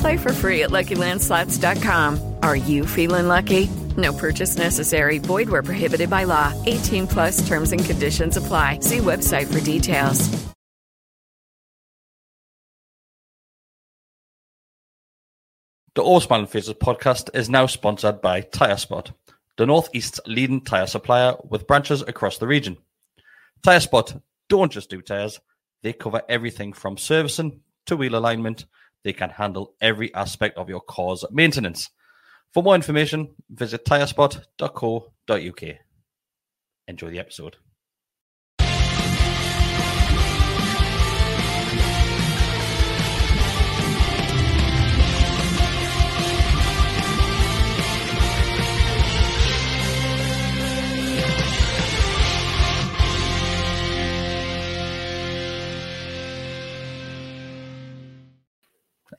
Play for free at LuckyLandSlots.com. Are you feeling lucky? No purchase necessary. Void where prohibited by law. 18 plus terms and conditions apply. See website for details. The Horseman Faces podcast is now sponsored by TyreSpot, the Northeast's leading tire supplier with branches across the region. TyreSpot don't just do tires, they cover everything from servicing to wheel alignment. They can handle every aspect of your car's maintenance. For more information, visit tyrespot.co.uk. Enjoy the episode.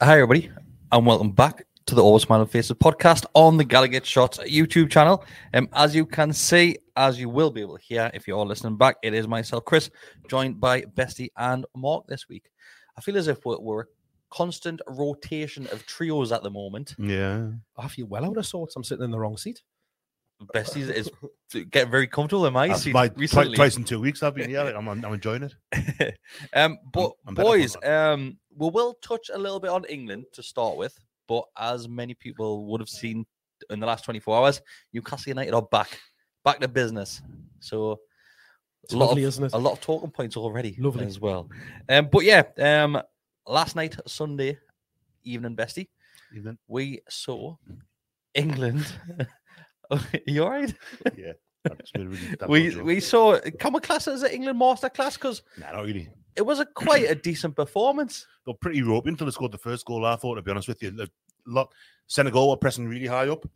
Hi, everybody, and welcome back to the All With Smiling Faces podcast on the Gallowgate Shots YouTube channel. Um, as you can see, as you will be able to hear if you're all listening back, it is myself, Chris, joined by Bestie and Mark this week. I feel as if we're, we're a constant rotation of trios at the moment. Yeah. I feel well out of sorts. I'm sitting in the wrong seat. Bestie is getting very comfortable in my That's seat my, recently. twice in two weeks I've been here. I'm, I'm enjoying it. um, but I'm better for boys, um, we will touch a little bit on England to start with. But as many people would have seen in the last 24 hours, Newcastle United are back, back to business. So It's a lot lovely, of, isn't it? A lot of talking points already, Lovely. as well. Um, but yeah, um, last night Sunday evening, bestie, Evening. we saw England. you all right? Yeah. That's really, really, that We was a joke. we saw. Can we class it as an England masterclass? Because Nah, not really. it was a quite a decent performance. They're pretty ropey until they scored the first goal. I thought, to be honest with you, a lot. Senegal were pressing really high up,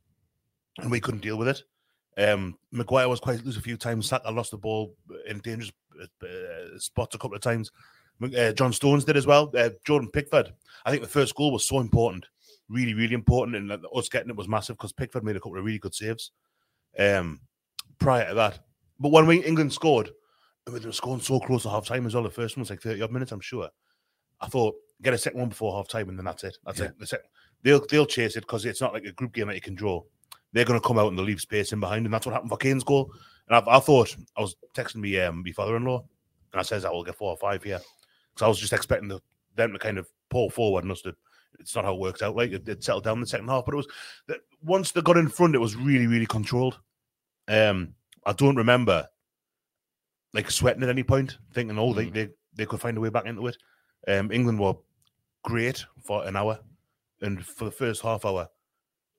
and we couldn't deal with it. Um, Maguire was quite loose a few times. Saka lost the ball in dangerous uh, uh, spots a couple of times. Uh, John Stones did as well. Uh, Jordan Pickford. I think the first goal was so important, really, really important, and uh, us getting it was massive because Pickford made a couple of really good saves. Um, prior to that, but when we England scored, and they were scoring so close to half time as well. The first one was like thirty odd minutes, I'm sure. I thought get a second one before half time, and then that's it. That's it. The sec- they'll they'll chase it because it's not like a group game that you can draw. They're going to come out and they'll leave space in behind, and that's what happened for Kane's goal. And I, I thought I was texting me um my father-in-law, and I says I will get four or five here, because I was just expecting the, them to kind of pull forward and us to. It's not how it worked out. Like it, it settled down in the second half, but it was that once they got in front, it was really really controlled. Um, I don't remember like sweating at any point, thinking, oh, they, they they could find a way back into it. Um, England were great for an hour, and for the first half hour,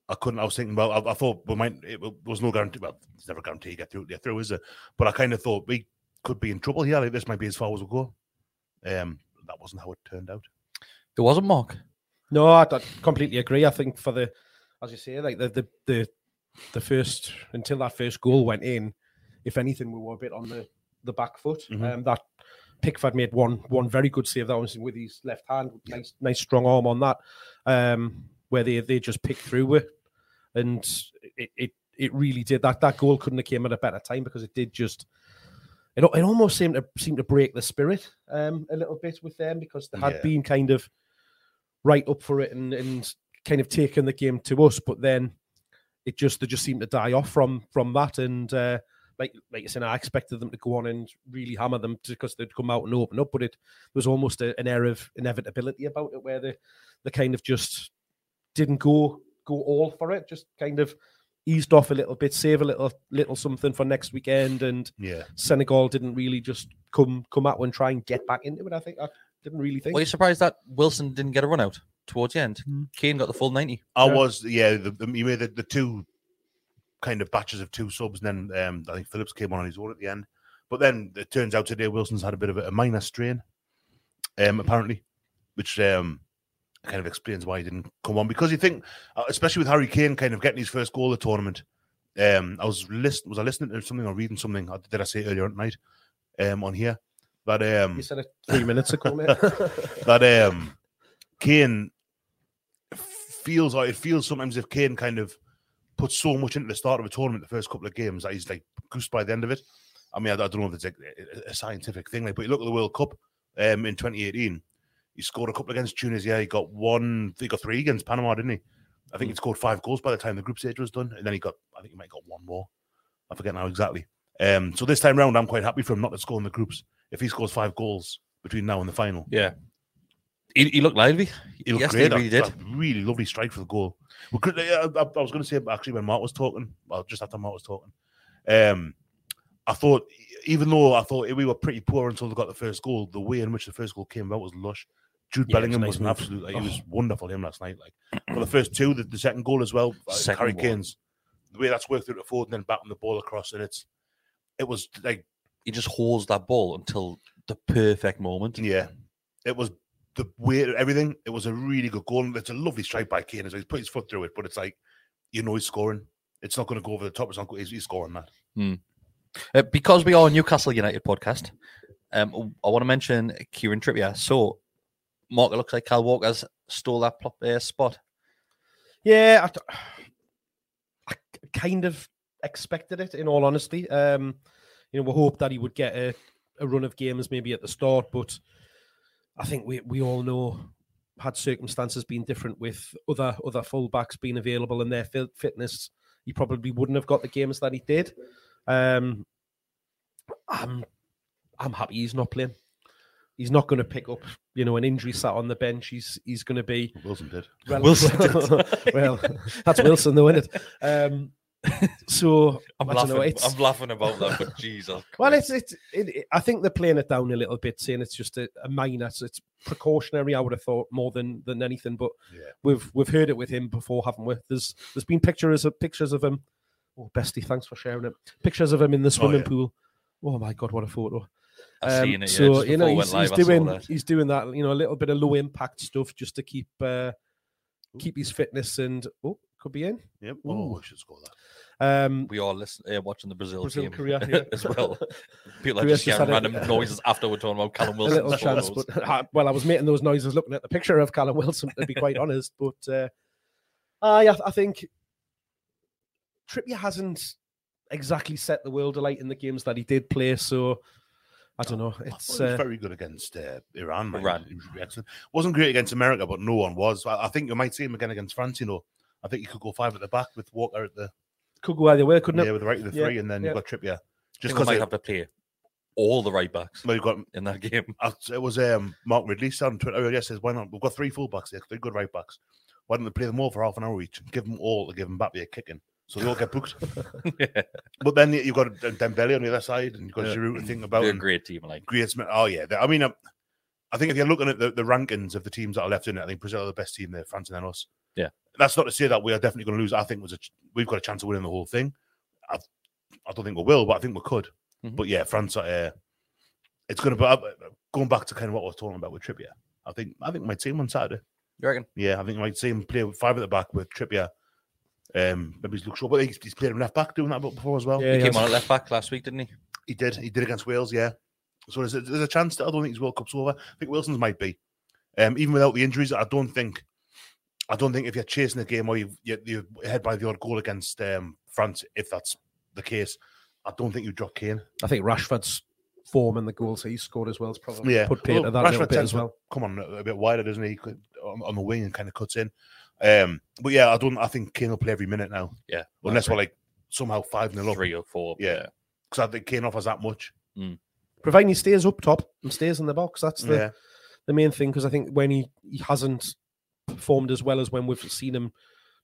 I couldn't. I was thinking, well, I, I thought we might. It was no guarantee. Well, it's never a guarantee you get through. Get through, is it? But I kind of thought we could be in trouble here. Like this might be as far as we go. Um, that wasn't how it turned out. There wasn't Mark. No, I, I completely agree. I think for the, as you say, like the the the, the first until that first goal went in, if anything, we were a bit on the the back foot. Mhm. Um, that Pickford made one one very good save. That was with his left hand, nice nice strong arm on that, um, where they they just picked through it, and it it it really did that. That goal couldn't have came at a better time because it did just. it, it almost seemed to seem to break the spirit um, a little bit with them because they had Yeah. been kind of right up for it and, and kind of taken the game to us, but then it just they just seemed to die off from from that. And uh, like like you said, I expected them to go on and really hammer them because they'd come out and open up, but it was almost a, an air of inevitability about it where they they kind of just didn't go go all for it, just kind of eased off a little bit, save a little little something for next weekend, and Yeah. Senegal didn't really just come come out and try and get back into it. I think I didn't really think. Were you surprised that Wilson didn't get a run out towards the end? Hmm. Kane got the full 90. I Yeah. was, yeah. The, the, you made the, the two kind of batches of two subs, and then um, I think Phillips came on on his own at the end. But then it turns out today Wilson's had a bit of a, a minor strain, um, apparently, which um, kind of explains why he didn't come on. Because you think, uh, especially with Harry Kane kind of getting his first goal of the tournament, um, I was list was I listening to something or reading something? uh, Did I say earlier at night um, on here that um, you said it three minutes ago, mate. that um Kane feels like it feels sometimes if Kane kind of puts so much into the start of a tournament, the first couple of games, that he's like goose by the end of it. I mean, I, I don't know if it's a, a scientific thing, like, but you look at the World Cup um, in 2018. He scored a couple against Tunisia. He got one. He got three against Panama, didn't he? I think he scored five goals by the time the group stage was done, and then he got. I think he might have got one more. I forget now exactly. Um, so this time round, I'm quite happy for him not to score in the groups. If he scores five goals between now and the final, Yeah. He, he looked lively. he looked yes, great. he really That- did. that really lovely strike for the goal. We could, I, I, I was going to say actually when Mark was talking, well, just after Mark was talking, um, I thought even though I thought we were pretty poor until they got the first goal, the way in which the first goal came about was lush. Jude Yeah, it was Bellingham a was, nice an absolute. Like, He was Oh. wonderful him last night. Like for the first two, the, the second goal as well. uh, Second Harry. Kane's the way that's worked through the forward and then batting the ball across, and it's it was like He just holds that ball until the perfect moment. Yeah, it was the way everything. It was a really good goal. It's a lovely strike by Kane. as well. He's put his foot through it, but it's like you know he's scoring. It's not going to go over the top. It's not. He's, he's scoring that. Uh, because we are a Newcastle United podcast, um, I want to mention Kieran Trippier. So, Mark, it looks like Kyle Walker's stole that plop, uh, spot. Yeah, I kind of expected it. In all honesty, um, you know, we hoped that he would get a, a run of games maybe at the start, but I think we we all know had circumstances been different with other other fullbacks being available and their fit, fitness, he probably wouldn't have got the games that he did. Um, I'm I'm happy he's not playing. He's not going to pick up, you know, an injury sat on the bench. He's he's going to be Wilson did. well, Wilson did. well, that's Wilson, though, isn't it? Um, so I'm laughing. know. I'm laughing about that, but Jesus. well, it's it's. It, it- I think they're playing it down a little bit, saying it's just a, a minor. So it's precautionary. I would have thought more than than anything. But Yeah. we've we've heard it with him before, haven't we? There's there's been pictures of pictures of him. Oh, bestie, thanks for sharing it. Pictures of him in the swimming yeah. pool. Oh my god, what a photo! Um, it. So just you know he's, he's live, saw doing he's doing that. You know, a little bit of low impact stuff just to keep uh, keep his fitness and oh, could be in. Yep. Ooh. Oh, I should score that. Um, We are listening, uh, watching the Brazil, Brazil, game Korea, yeah. as well. People are Korea's just just hearing had a- random noises after we're talking about Callum a Wilson's little chance, but I- well, I was making those noises looking at the picture of Callum Wilson, to be quite honest. But uh, I, I think Trippier hasn't exactly set the world alight in the games that he did play. So I don't know. I It's he was uh, very good against uh, Iran. mind. Iran. He was excellent. Wasn't great against America, but no one was. I, I think you might see him again against France. You know, I think you could go five at the back with Walker at the could go either way, couldn't yeah it? Yeah, with the right of the Yeah, three, and then yeah. you've got Trippier. Just because we might because have to play all the right backs well, you've got in that game. Uh, It was um, Mark Ridley said on Twitter Yes, Says, "Why not? We've got three full fullbacks there, three good right backs. Why don't they play them all for half an hour each? and Give them all to give them back a kicking, so they all get booked. yeah. but then you've got Dembele on the other side, and you've got Yeah. Giroud to think about. They're a great team, like Great Smith. Oh yeah, I mean, um, I think if you're looking at the, the rankings of the teams that are left in it, I think Brazil are the best team there, France and then us. Yeah. that's not to say that we are definitely going to lose. I think was a, ch- we've got a chance of winning the whole thing. I, I don't think we will, but I think we could. Mhm. But yeah, France. are, Uh, it's going to be uh, going back to kind of what I was talking about with Trippier. I think I think my team on Saturday. you reckon? Yeah, I think my team see play with five at the back with Trippier. Um, maybe he's looked short, but he's, he's played him left back doing that before as well. Yeah, He he came has. on at left back last week, didn't he? He did. He did against Wales, yeah. So there's a, there's a chance that I don't think his World Cup's over. I think Wilson's might be. Um, even without the injuries, I don't think. I don't think if you're chasing a game or you you you're ahead by the odd goal against um, France, if that's the case, I don't think you drop Kane. I think Rashford's form and the goals he scored as well. It's probably Yeah, put Peter Well, that a little bit as well. Come on, a bit wider, doesn't he? On, on the wing and kind of cuts in. Um, but yeah, I don't. I think Kane will play every minute now, Yeah. unless we're like somehow five nil up. three or four. Yeah. Because I think Kane offers that much. Providing he stays up top and stays in the box, that's the, yeah, the main thing. Because I think when he, he hasn't performed as well as when we've seen him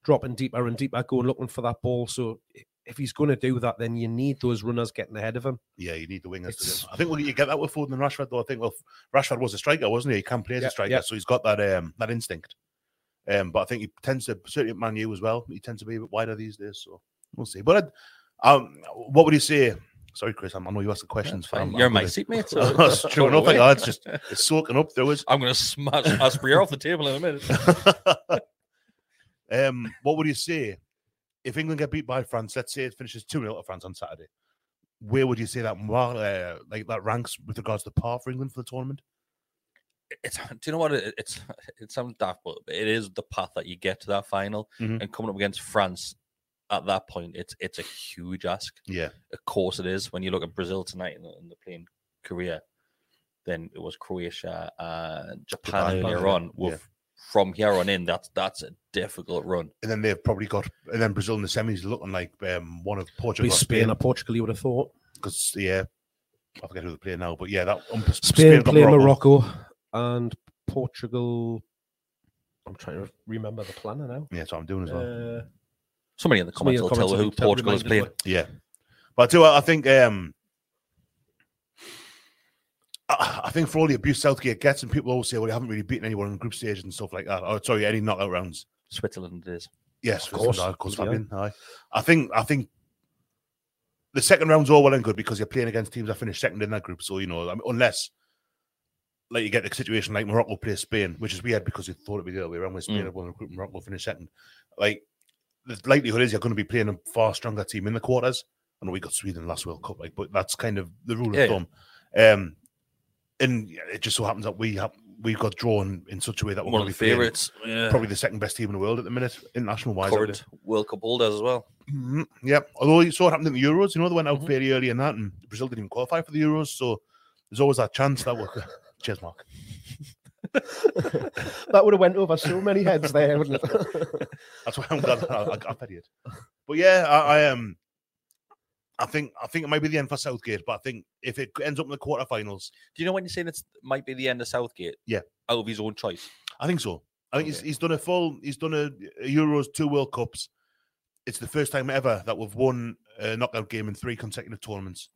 dropping deeper and deeper, going looking for that ball. So if he's going to do that, then you need those runners getting ahead of him. yeah, you need the wingers. I think well, you get that with Foden and Rashford, though. I think well, Rashford was a striker, wasn't he? He can play as Yeah, a striker, yeah. so he's got that um, that instinct. Um, but I think he tends to certainly Man U as well. He tends to be a bit wider these days, so we'll see. But um, what would you say? Sorry, Chris, I'm, I know you asked the questions. But You're I'm my gonna- seatmate. That's So true enough. Like, oh, it's just it's soaking up. There was. I'm going to smash Asprey off the table in a minute. um, what would you say if England get beat by France? Let's say it finishes two 0 to France on Saturday. Where would you say that uh, like that ranks with regards to par for England for the tournament? It's, do you know what? It, it's it sounds daft, but it is the path that you get to that final Mhm. and coming up against France. At that point, it's it's a huge ask. Yeah, Of course, it is. When you look at Brazil tonight and, and they're playing Korea, then it was Croatia and Japan, Japan, earlier on. With from here on in, that's that's a difficult run. and then they've probably got and then Brazil in the semis looking like um, one of Portugal, Be or Spain or Portugal, you would have thought. because yeah, I forget who they play now, but yeah, that um, Spain, got play Morocco. and Portugal. I'm trying to remember the planner now. Yeah, that's what I'm doing as well. Uh, Somebody in the comments in will the tell comments who will tell- Portugal is remind us playing. Yeah, but I do. I think um, I, I think for all the abuse Southgate gets, and people always say, "Well, they haven't really beaten anyone in group stages and stuff like that." Oh, sorry, any knockout rounds. Switzerland is. Yes, Of course. of course, Fabian. Aye. I think I think the second round's all well and good because you're playing against teams that finished second in that group. So you know, I mean, unless like you get the situation like Morocco plays Spain, which is weird because you thought it'd be the other way around with Spain Mm. won the group, Morocco finished second. Like the likelihood is you're going to be playing a far stronger team in the quarters. I know we got Sweden last World Cup, like, but that's kind of the rule Yeah, of yeah. thumb. Um, and it just so happens that we have we got drawn in such a way that we're One going of to be favourites. Yeah. probably the second best team in the world at the minute, international wise. current World Cup holders as well. Mhm, Yeah, although you saw what happened in the Euros, you know, they went out Mhm. fairly early in that, and Brazil didn't even qualify for the Euros, so there's always that chance that we're. Cheers, Mark. that would have went over so many heads there, wouldn't it? That's why I'm glad I, I, I bet. But yeah, I, I um, I think I think it might be the end for Southgate, but I think if it ends up in the quarterfinals, Do you know when you're saying it might be the end of Southgate? Yeah. Out of his own choice. I think so. I think he's, he's done a full, he's done a, a Euros, two World Cups. It's the first time ever that we've won a knockout game in three consecutive tournaments.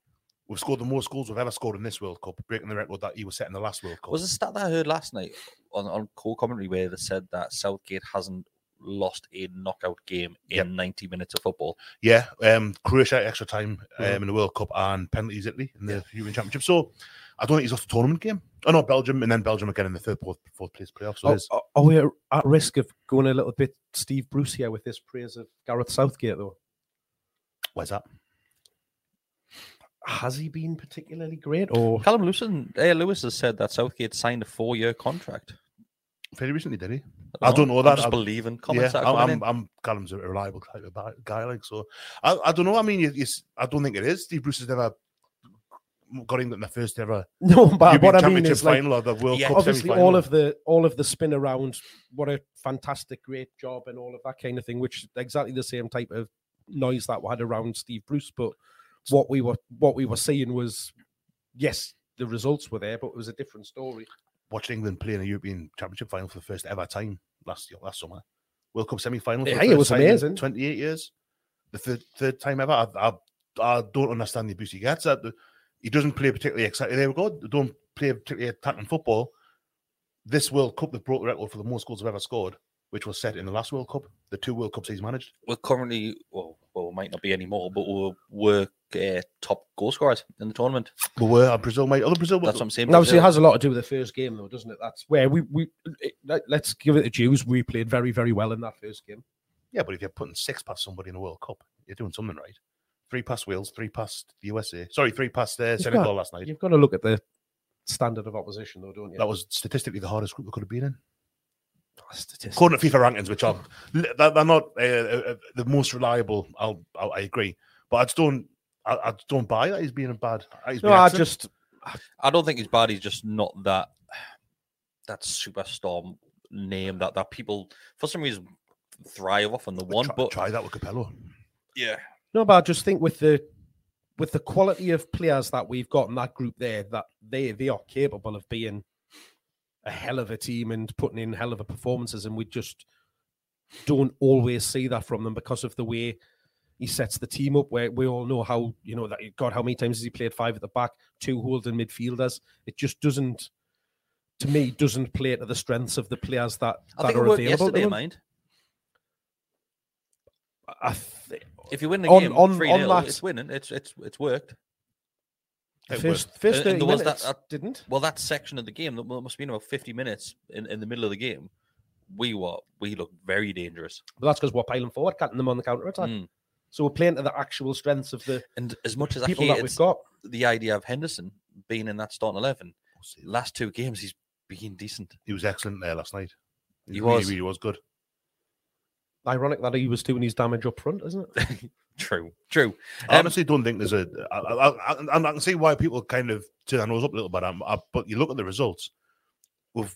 We've scored the most goals we've ever scored in this World Cup, breaking the record that he was set in the last World Cup. Was a stat that I heard last night on, on co-commentary where they said that Southgate hasn't lost a knockout game in Yep. 90 minutes of football. Yeah, um, Croatia extra time um, Mhm. in the World Cup and penalties Italy in the European Championship. So I don't think he's lost a tournament game. Oh no, Belgium and then Belgium again in the third, fourth, fourth place playoff. So Are, are- are we at risk of going a little bit Steve Bruce here with this praise of Gareth Southgate, though? where's that? Has he been particularly great? Or Callum Lewis, uh, Lewis has said that Southgate signed a four-year contract. Fairly recently, did he? I don't know I'm that. just I'm- believing comments yeah, I'm, coming I'm, I'm Callum's a reliable type of guy- guy, like so. I, I don't know. I mean, you, you, s- I don't think it is. Steve Bruce has never got England in the first ever no, but European what I mean Championship is like final or the World Yeah, Cup obviously semi-final. all of the all of the spin around what a fantastic great job and all of that kind of thing which exactly the same type of noise that we had around steve bruce but what we were what we were seeing was yes the results were there but it was a different story Watching England play in a European Championship final for the first ever time last year, last summer. World Cup semi final. Yeah, it was amazing. Twenty eight years, the third third time ever. I, I, I don't understand the abuse he gets. Uh, He doesn't play particularly exciting. There we go. They Don't play particularly attacking football. This World Cup, they broke the record for the most goals they've ever scored, which was set in the last World Cup. The two World Cups he's managed. We're currently, well, well, we might not be anymore, but we're, we're uh, top goal scorers in the tournament. But were uh, Brazil, mate. Other Brazil. That's what I'm saying. and obviously it has a lot to do with the first game though doesn't it that's where we we it, let- let's give it the Jews we played very very well in that first game Yeah, but if you're putting six past somebody in a World Cup, you're doing something right. Three past Wales, three past the USA. Sorry, three past uh, Senegal got- last night. you've got to look at the standard of opposition though don't you That was statistically the hardest group we could have been in. Statistics. According to FIFA rankings, which are they're, they're not uh, uh, the most reliable. I'll, I'll I agree, but I just don't I, I don't buy that he's being a bad. He's No, I just I don't think he's bad. He's just not that that superstar name that that people for some reason thrive off on the one. try, But try that with Capello. yeah, No, but I just think with the with the quality of players that we've got in that group there, that they they are capable of being a hell of a team and putting in hell of a performances, and we just don't always see that from them because of the way he sets the team up. Where we all know how you know that God, how many times has he played five at the back, two holding midfielders? It just doesn't, to me, doesn't play to the strengths of the players that I that think are worked available. yesterday, to them. mind. I th- If you win the On- game on- three on 0 that- it's winning. It's it's it's worked. the It first worked. first And- and thirty there was that- that- didn't. Well, that section of the game, that must have been about fifty minutes in, in the middle of the game. We were we looked very dangerous. But that's because we're piling forward, cutting them on the counter attack. Mm. So we're playing to the actual strengths of the And as much as I people that we've got. the idea of Henderson being in that starting eleven, last two games he's been decent. He was excellent there last night. He really, was. really was good. Ironic that he was doing his damage up front, isn't it? True, true. I Um, honestly don't think there's a. I, I, I, I can see why people kind of turn their nose up a little bit, um, uh, but you look at the results. We've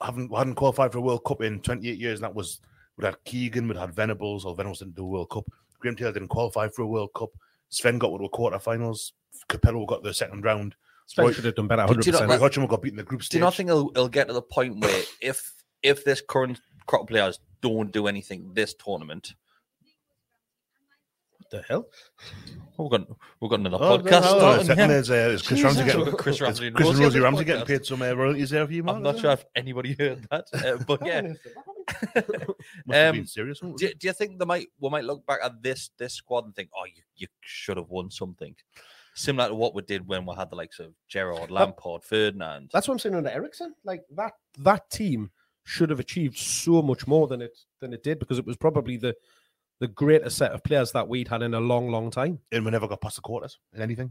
haven't we hadn't qualified for a World Cup in 28 years, and that was we had Keegan, we had Venables, or Venables didn't do a World Cup. Graham Taylor didn't qualify for a World Cup. Sven got to a quarterfinals. Capello got the second round. Sven should have done better, Do you know- 100%. Roy Hodgson got beaten in the group Do you not think it'll, it'll get to the point where if if this current crop of players don't do anything this tournament, What the hell? we've got we've got another Oh, podcast. no, no, second here. is, uh, is Chris Jesus. Ramsey getting Chris Ramsey and Chris Rosie Rosie Ramsey podcast. getting paid some uh, royalties there for you, man. I'm not sure if anybody heard that, uh, but yeah. Must have Um, been serious. do, do you think they might we might look back at this this squad and think, oh, you, you should have won something, similar to what we did when we had the likes of Gerrard, Lampard, Ferdinand. That's what I'm saying under Eriksson. Like that that team should have achieved so much more than it than it did because it was probably the the greatest set of players that we'd had in a long, long time. and we never got past the quarters in anything.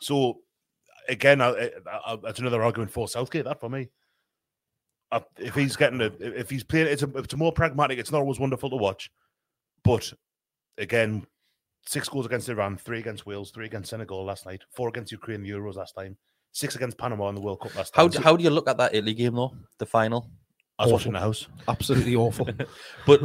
So again, I, I, I, that's another argument for Southgate. That for me, Uh, if he's getting a, if he's playing, it's a, it's a more pragmatic. It's not always wonderful to watch, but again, six goals against Iran, three against Wales, three against Senegal last night, four against Ukraine the Euros last time, six against Panama in the World Cup last time. How do, how do you look at that Italy game though? The final, I was watching the house. Absolutely awful. but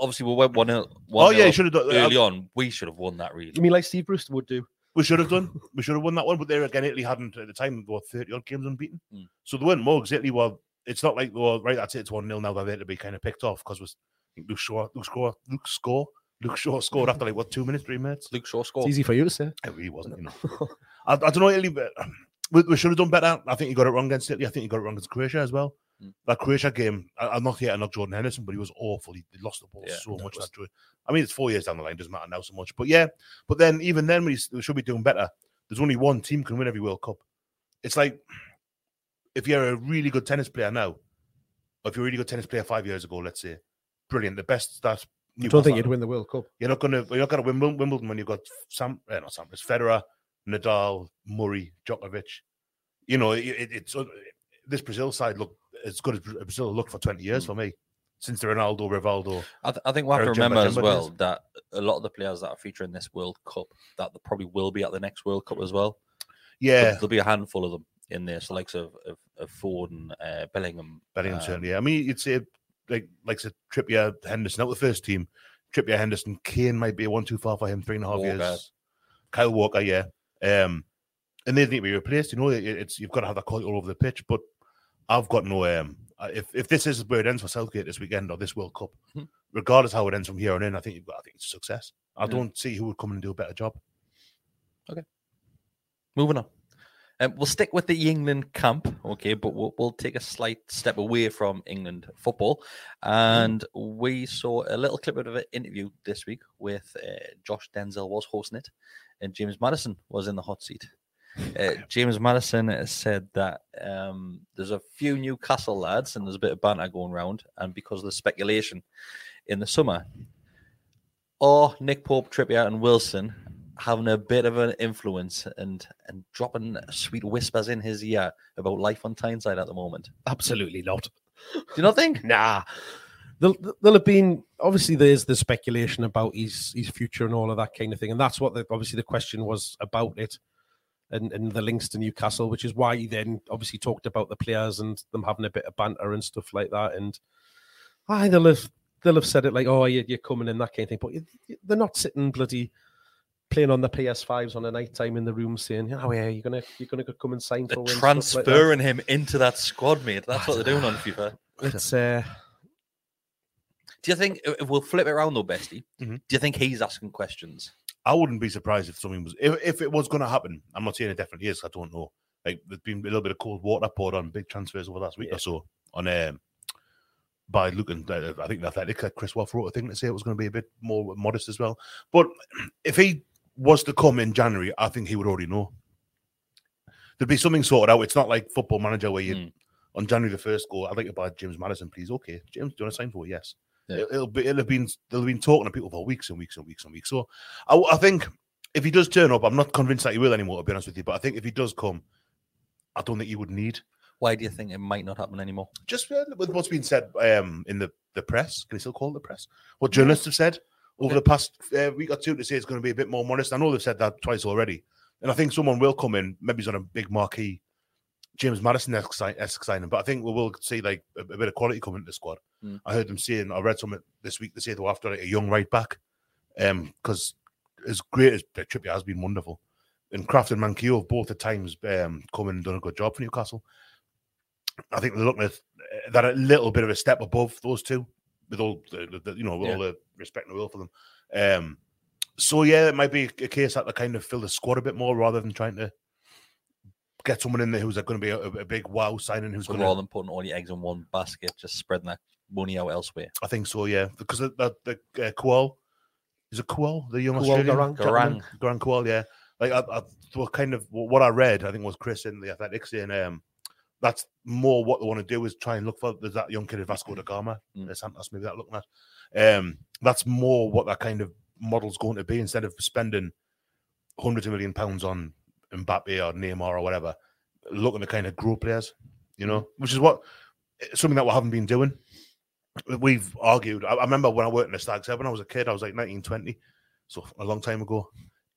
obviously we went one. nil- Oh one yeah, you should have done. early uh, on. We should have won that really. you mean like Steve Brewster would do? We should have done. We should have won that one. But there again, Italy hadn't at the time. They were thirty odd games unbeaten, Mm. so they weren't mugs. Italy were. It's not like they were right. That's it. It's one 0 now. They're there to be kind of picked off because was I think Luke Shaw, Luke Shaw, Luke score, Luke Shaw scored after like what two minutes, three minutes. Luke Shaw It's easy for you to say. It really wasn't. You know, I, I don't know Italy. But um, we, we should have done better. I think you got it wrong against Italy. I think you got it wrong against Croatia as well. Mm. That Croatia game, I, I'm not here to knock Jordan Henderson, but he was awful. He, he lost the ball Yeah, so much. was- That. I mean, it's four years down the line. Doesn't matter now so much. But yeah, but then even then, we, should be doing better. There's only one team can win every World Cup. It's like if you're a really good tennis player now, or if you're a really good tennis player five years ago, let's say, brilliant, the best that You don't think you'd win the World Cup? you're not gonna you're not gonna win Wimbledon when you've got Sam eh, not Sam it's Federer, Nadal, Murray, Djokovic. You know, it, it- it's uh, this Brazil side look as good as Bra- Brazil looked for 20 years for me. Since the Ronaldo, Rivaldo. I, th- I think we have to remember as well days. that a lot of the players that are featuring this World Cup that probably will be at the next World Cup as well. Yeah, There'll, be a handful of them in there, so likes of of, of Ford and uh, Bellingham. Bellingham um, certainly. Yeah. I mean, you'd say like like said Trippier, Henderson out the first team. Trippier, Henderson, Kane might be a one too far for him. Three and a half Walker. years. Kyle Walker, yeah. Um, and they need to be replaced. You know, it's you've got to have that quality all over the pitch. But I've got no um. If if this is where it ends for Southgate this weekend or this World Cup, Mhm. regardless how it ends from here on in, I think you've got. I think it's a success. I Yeah. don't see who would come in and do a better job. Okay, moving on. Um, we'll stick with the England camp, okay, but we'll, we'll take a slight step away from England football. And we saw a little clip of an interview this week with uh, Josh Denzel was hosting it, and James Maddison was in the hot seat. Uh, James Maddison said that um, there's a few Newcastle lads and there's a bit of banter going around, and because of the speculation in the summer, or Nick Pope, Trippier, and Wilson having a bit of an influence and and dropping sweet whispers in his ear about life on Tyneside at the moment. Absolutely not. Do you not think? Nah. There'll, there'll have been obviously there's the speculation about his his future and all of that kind of thing, and that's what the, obviously the question was about it. And, and the links to Newcastle, which is why he then obviously talked about the players and them having a bit of banter and stuff like that. And I they'll have they'll have said it like, "Oh, you're, coming in," that kind of thing. But they're not sitting bloody playing on the PS5s on a night time in the room saying, "Oh yeah, you're gonna you're gonna come and sign for." Win," stuff like transferring him into that squad, mate. That's what they're doing on FIFA. It's uh, Do you think we'll flip it around though, Bestie? Mhm. Do you think he's asking questions? I wouldn't be surprised if something was if, if it was going to happen. I'm not saying it definitely is. I don't know. Like there's been a little bit of cold water poured on big transfers over the last week or so on um, by looking. Uh, I think the Athletic Chris Waugh wrote a thing to say it was going to be a bit more modest as well. But if he was to come in January, I think he would already know. There'd be something sorted out. It's not like Football Manager where you Mm. on January the first go. I'd like to buy James Maddison, please. Okay, James, do you want to sign for it? Yes. Yeah. It- It'll be. It'll have been. They'll have been talking to people for weeks and weeks and weeks and weeks. So I, I think if he does turn up, I'm not convinced that he will anymore. To be honest with you, but I think if he does come, I don't think he would need Why do you think it might not happen anymore? just uh, with what's been said um, in the the press. Can you still call it the press? What journalists have said over the past uh, week or two to say it's going to be a bit more modest. I know they've said that twice already, and I think someone will come in. Maybe he's on a big marquee. James Maddison esque signing, but I think we will see like a, a bit of quality coming into the squad. Mm. I heard them saying, I read something this week. They say they were after like a young right back, um, because as great as uh, Trippier has been wonderful, and Krafth and Manquillo have both at times um come in and done a good job for Newcastle. I think they're looking at uh, that a little bit of a step above those two, with all the, the- you know with Yeah. all the respect and the will for them. Um, so yeah, it might be a case that they kind of fill the squad a bit more rather than trying to get someone in there who's going to be a, a big wow signing. Who's So going rather to, than putting all your eggs in one basket, just spreading that money out elsewhere. I think so, yeah, because the the, the uh, Kuol is it Kuol, the young Kuol Australian Garang. gentleman? Garang Kuol, yeah. Like I, I what kind of what I read, I think was Chris in the Athletics saying um, that's more what they want to do is try and look for there's that young kid at Vasco da Gama, Mm. uh, Santos, maybe that looking at. Um, that's more what that kind of model's going to be instead of spending hundreds of million pounds on Mbappe or Neymar or whatever, looking to kind of grow players, you know, which is what something that we haven't been doing. We've argued. I, I remember when I worked in the Stag Seven, I was a kid, I was like 19, 20, so a long time ago.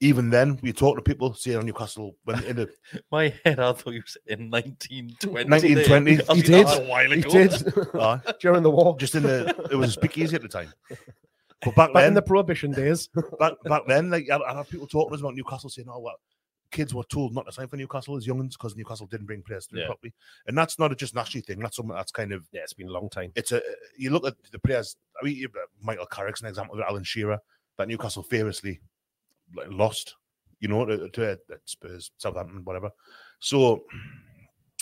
Even then, we talked to people, saying on Newcastle when in the My head, I thought you was in 1920. 1920, there. I he was like, did. A while He did uh, during the war, just in the it was a speakeasy at the time. But back back then, in the prohibition days. back back then, like I, I had people talking to us about Newcastle saying, "Oh, well, kids were told not to sign for Newcastle as youngins because Newcastle didn't bring players through Yeah. properly." And that's not a just national thing. That's something that's kind of yeah, it's been a long time. it's a you look at the players. I mean, Michael Carrick's an example of Alan Shearer that Newcastle famously like, lost. You know, to, to uh, Spurs, Southampton, whatever. So,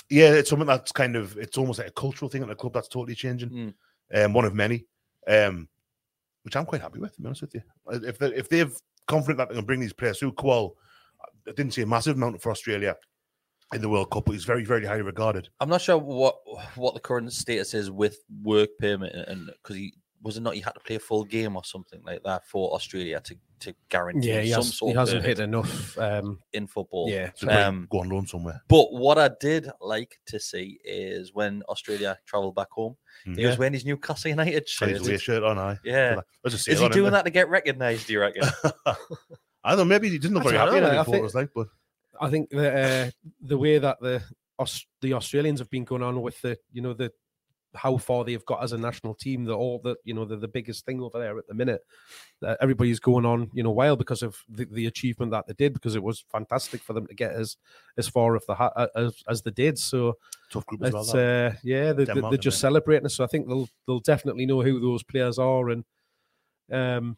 yeah, it's something that's kind of it's almost like a cultural thing at the club that's totally changing. Mm. Um, one of many, um, which I'm quite happy with. To be honest with you, Uh, if they if they're confident that they can bring these players through, Kuol, I didn't see a massive amount for Australia in the World Cup, but he's very very highly regarded. I'm not sure what what the current status is with work permit and because he was it not he had to play a full game or something like that for Australia to to guarantee Yeah, he, some has, sort. He hasn't hit enough. Um, in football. yeah, So Um, go on loan somewhere. But what I did like to see is when Australia travelled back home, he Mm. Yeah. was wearing his Newcastle United Got his shirt. away shirt on, aye. Yeah. There's Is he doing isn't that to get recognised? Do you reckon? I don't know. Maybe he didn't look I very happy know, I think- photos, like, but I think the uh, the way that the the Australians have been going on with the you know the how far they've got as a national team, they're all the you know they're the biggest thing over there at the minute. Uh, everybody's going on you know wild because of the, the achievement that they did because it was fantastic for them to get as as far as the ha- uh, as, as they did. So tough group as well. it's that. uh, yeah, they, they're just it? celebrating. So I think they'll they'll definitely know who those players are, and um,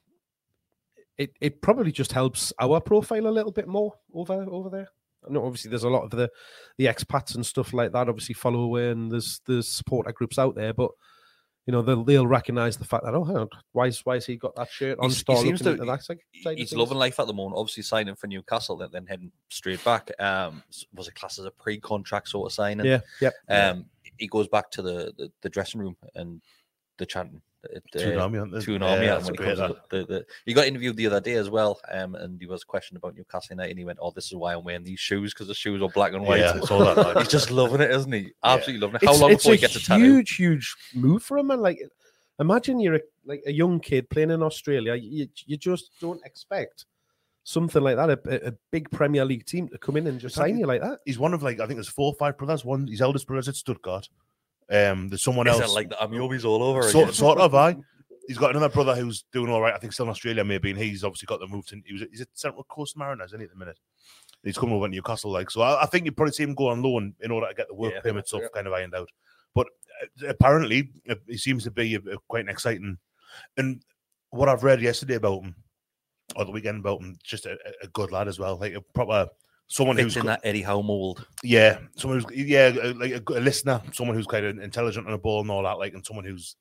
it it probably just helps our profile a little bit more over over there. I know obviously there's a lot of the the expats and stuff like that. Obviously follow away, and there's there's supporter groups out there, but. You know they'll they'll recognise the fact that oh hang on, why is why has he got that shirt on? He's- he seems to- into that side- side of He's loving life at the moment. Obviously signing for Newcastle, then, then heading straight back. Um, was it classed as a pre-contract sort of signing? Yeah, yep. Um, he goes back to the, the, the dressing room and the chanting. It, Two uh, army, aren't they? Yeah, army. that's when he great, comes the, the, he got interviewed the other day as well, um, and he was questioned about Newcastle United, and he went, "Oh, this is why I'm wearing these shoes because the shoes are black and white." Yeah, I saw that. like. He's just loving it, isn't he? Absolutely loving it. How it's, long it's before he gets a tattoo? huge, huge move for him, man. Like, imagine you're a, like a young kid playing in Australia. You, you just don't expect something like that, a, a- a big Premier League team to come in and just sign you like that. He's one of like I think there's four or five brothers. One his eldest brother's at Stuttgart. Um, there's someone Is else. like the Ameobi's all over sort, again? sort of, I. He's got another brother who's doing all right. I think still in Australia, maybe, and he's obviously got the move to. He was he's at Central Coast Mariners, isn't he, at the minute? He's coming over to Newcastle, like so. I, I think you'd probably see him go on loan in order to get the work Yeah, permit stuff yeah. kind of ironed out. But uh, apparently, uh, he seems to be a, a- quite an exciting. And what I've read yesterday about him, or the weekend about him, just a- a good lad as well, like a proper someone Fits who's in go- that Eddie Howe mold. yeah, someone who's yeah, uh, like a, a listener, someone who's kind of intelligent on the ball and all that, like, and someone who's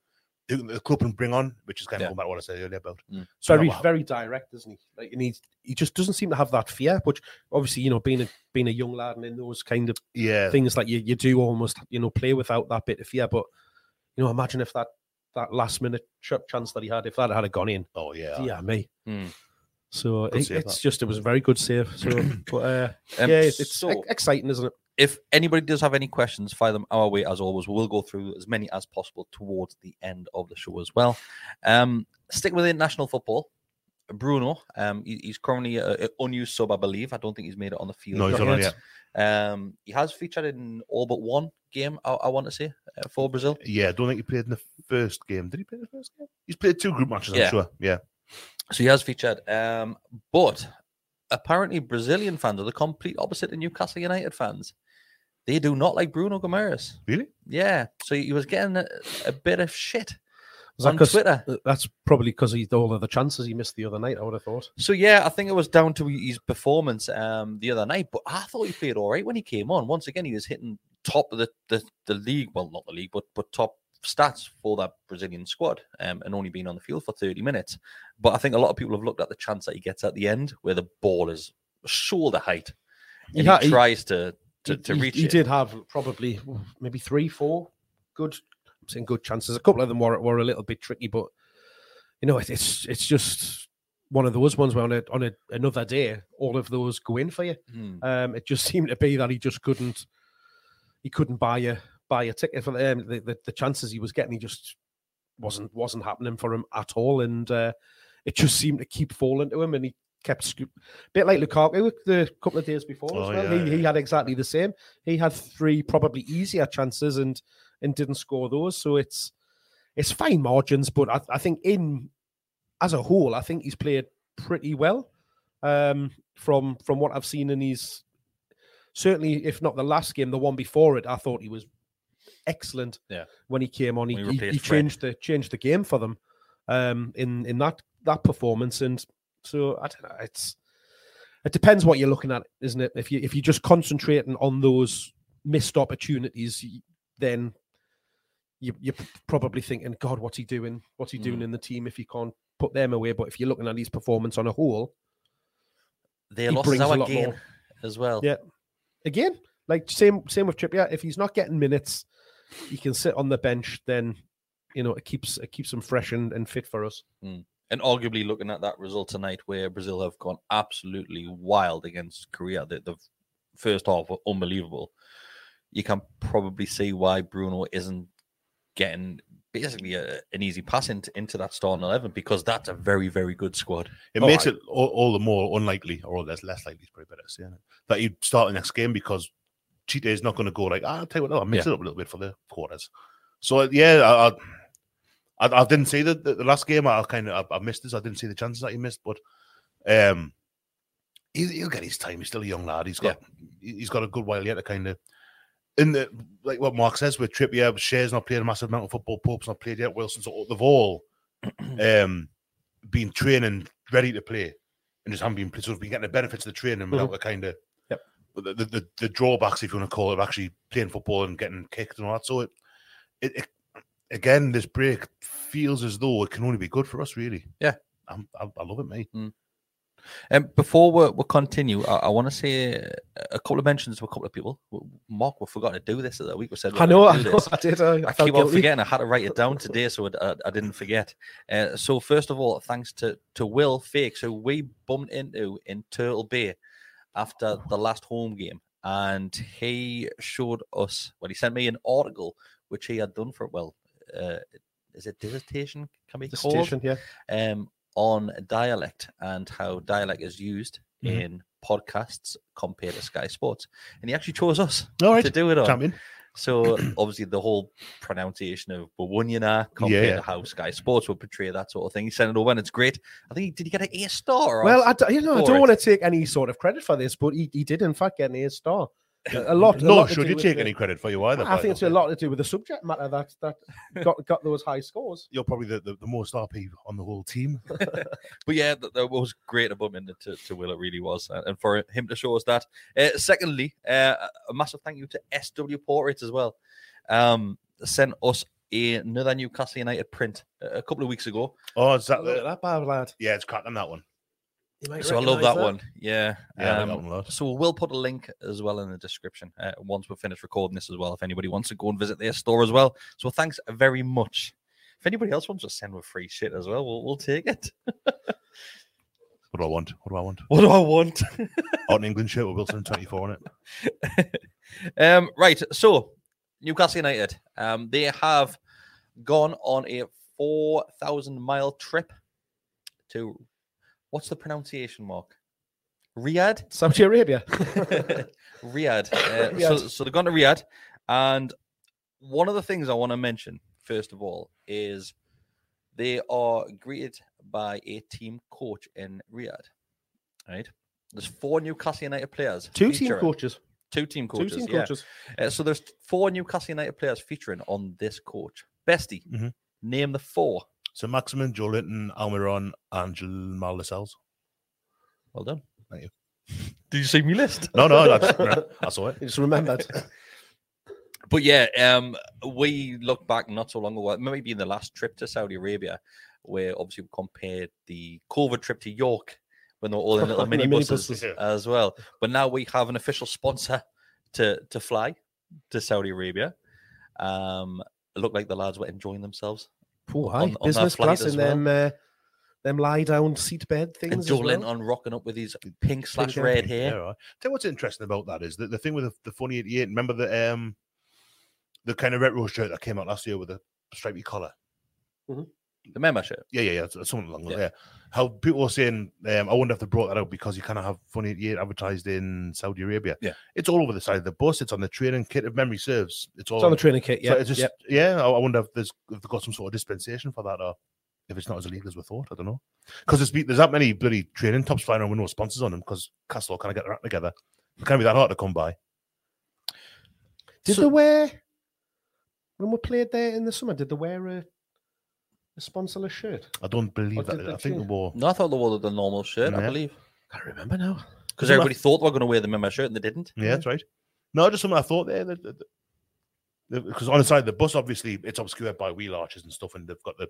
who the club can bring on, which is kind of Yeah. going back to what I said earlier about. Mm. So very, wow. very direct, isn't he? Like, and he he just doesn't seem to have that fear. Which obviously, you know, being a being a young lad and in those kind of yeah, things like you, you do almost you know play without that bit of fear. But you know, imagine if that that last minute ch- chance that he had, if that had gone in, oh yeah, yeah, me. Hmm. So it, it's that. just it was a very good save. So, but uh, Um, yeah, it's, it's so- exciting, isn't it? if anybody does have any questions, fire them our way as always. We'll go through as many as possible towards the end of the show as well. Um, stick with international football. Bruno, um, he- he's currently an unused sub, I believe. I don't think he's made it on the field. no, he's Not not yet. yet. Um, he has featured in all but one game, I, I want to say, uh, for Brazil. Yeah, I don't think he played in the first game. Did he play in the first game? He's played two group matches, I'm Yeah. sure. Yeah, So he has featured. Um, but apparently, Brazilian fans are the complete opposite of Newcastle United fans. They do not like Bruno Guimarães. really? Yeah, so he was getting a, a bit of shit that Twitter. That's probably because he all of the chances he missed the other night. I would have thought. So yeah, I think it was down to his performance um, the other night. But I thought he played all right when he came on. Once again, he was hitting top of the, the, the league. Well, not the league, but but top stats for that Brazilian squad, um, and only been on the field for thirty minutes. But I think a lot of people have looked at the chance that he gets at the end, where the ball is shoulder height, He and he, he- tries to to, to he, reach he it. did have probably maybe three, four good, I'm saying good chances. A couple of them were were a little bit tricky, but you know, it's it's just one of those ones where on a, on a, another day, all of those go in for you. Hmm. Um, it just seemed to be that he just couldn't, he couldn't buy a buy a ticket for them. The, the, the chances he was getting, he just wasn't wasn't happening for him at all, and uh, it just seemed to keep falling to him, and he kept scoop, bit like Lukaku the couple of days before Oh, as well. yeah, he, he had exactly the same. He had three probably easier chances and and didn't score those. So it's it's fine margins, but I, I think in as a whole, I think he's played pretty well. Um, from from what I've seen in his certainly, if not the last game, the one before it, I thought he was excellent. Yeah. when he came on, he, he he, replaced he Fred. changed the changed the game for them. Um, in in that that performance, and so I don't know. It's it depends what you're looking at, isn't it? If you if you're just concentrating on those missed opportunities, then you, you're probably thinking, God, what's he doing? What's he doing Mm. in the team if he can't put them away? But if you're looking at his performance on a whole, Their he losses brings a our lot more. as well. Yeah. again, like same same with Trippier. If he's not getting minutes, he can sit on the bench. Then you know it keeps it keeps him fresh and, and fit for us. Hmm. And arguably looking at that result tonight, where Brazil have gone absolutely wild against Korea, the, the first half were unbelievable. You can probably see why Bruno isn't getting basically a, an easy pass into, into that starting eleven because that's a very very good squad. It Oh, makes I- it all, all the more unlikely, or less less likely, is probably better saying it, that he'd start the next game because Tite is not going to go like, I'll tell you what, no, I'll mix Yeah. it up a little bit for the quarters. So yeah, I, I, I, I didn't see the, the, the last game. I kind of I, I missed this. I didn't see the chances that he missed, but um, he, he'll get his time. He's still a young lad. He's got he- he's got a good while yet to kind of. In the like what Mark says with Trippier, Schär's not played a massive amount of football. Pope's not played yet. Wilson, so they've all um, been training ready to play and just haven't been sort of been getting the benefits of the training without the kind of. The, the, the, the drawbacks, if you want to call it, of actually playing football and getting kicked and all that. So it, it, it again, this break feels as though it can only be good for us, really. Yeah. I'm, I, I love it, mate. And before we, we continue, I, I want to say a couple of mentions to a couple of people. Mark, we forgot to do this at the other week. We said I know, I do know. I did. I, I I felt keep on forgetting. I had to write it down today, so I, I, I didn't forget. Uh, so first of all, thanks to to Will Fakes, who we bumped into in Turtle Bay after the last home game, and he showed us. Well, he sent me an article which he had done for well, uh, is it dissertation? Can be The called yeah. um, on dialect and how dialect is used Mhm. in podcasts compared to Sky Sports. And he actually chose us All right, to do it on. So obviously the whole pronunciation of Bawunyana compared Yeah. to how Sky Sports would portray that sort of thing. He sent it over and it's great. I think did he get an A star? or- Well, I, d- you know, I don't it? want to take any sort of credit for this, but he, he did in fact get an A star. A lot. a Nor lot should you take the- any credit for you either. I think it's a lot to do with the subject matter that that got got those high scores. You're probably the, the, the most RP on the whole team. But yeah, that, that was great of him to, to Will. It really was, uh, and for him to show us that. Uh, secondly, uh, a massive thank you to SW Portraits as well. Um, sent us another Newcastle United print a a couple of weeks ago. Oh, is that the, that bad lad. yeah, it's cracking that one. You might So I love recognise that, one. Yeah. Yeah, I like Um, that one. So we'll put a link as well in the description uh, once we're finished recording this as well. If anybody wants to go and visit their store as well. So thanks very much. If anybody else wants to send with free shit as well, we'll, we'll take it. What do I want? What do I want? What do I want? Out in England shirt with Wilson 24 on it. um, right. So Newcastle United, um, they have gone on a four thousand mile trip to what's the pronunciation mark? Riyadh. Saudi Arabia. Riyadh. Uh, So, Riyadh. so they've gone to Riyadh, and one of the things I want to mention first of all is they are greeted by a team coach in Riyadh. Right. There's four Newcastle United players. Two team coaches. Two team coaches. Two team yeah. coaches. Uh, so there's four Newcastle United players featuring on this coach. Bestie, Mhm. name the four. So Maximin, Joelinton, Almiron, and Jamal Lascelles. Well done. Thank you. Did you see me list? No, no, that's, I saw it. Just remembered. But yeah, um, we look back not so long ago, maybe in the last trip to Saudi Arabia, where obviously we compared the COVID trip to York when they were all in little The mini buses minibuses. As well. But now we have an official sponsor to to fly to Saudi Arabia. Um, it looked like the lads were enjoying themsells. Poor on- high. on Business flight class as in well. them uh, them lie down seat bed things. and as Joe well. Linton rocking up with his pink slash and red pink, hair. Yeah, right. Tell you what's interesting about that is that the thing with the, the funny 88, remember the um the kind of retro shirt that came out last year with the stripy collar? The membership. Yeah, yeah, yeah. it's- it's Something along those. Yeah. Yeah. How people were saying, um, I wonder if they brought that out because you kind of have Funny 88 advertised in Saudi Arabia. Yeah. It's all over the side of the bus. It's on the training kit. If memory serves, it's all It's on the training kit. So Yeah, it's just, yep. yeah. I I wonder if there's if they've got some sort of dispensation for that, or if it's not as illegal as we thought. I don't know. Because there's there's that many bloody training tops flying around with no sponsors on them. Because Castle kind of get their act together. It can't be that hard to come by. Did So- they wear when we played there in the summer? Did they wear a, a sponsorless shirt? I don't believe Or that. I think the change? war. No, I thought they wore the normal shirt, I Yeah. believe. I can't remember now. Because everybody that- thought they were going to wear the member shirt and they didn't. Yeah, that's right. No, just something I thought there. Because on the side of the bus, obviously, it's obscured by wheel arches and stuff, and they've got the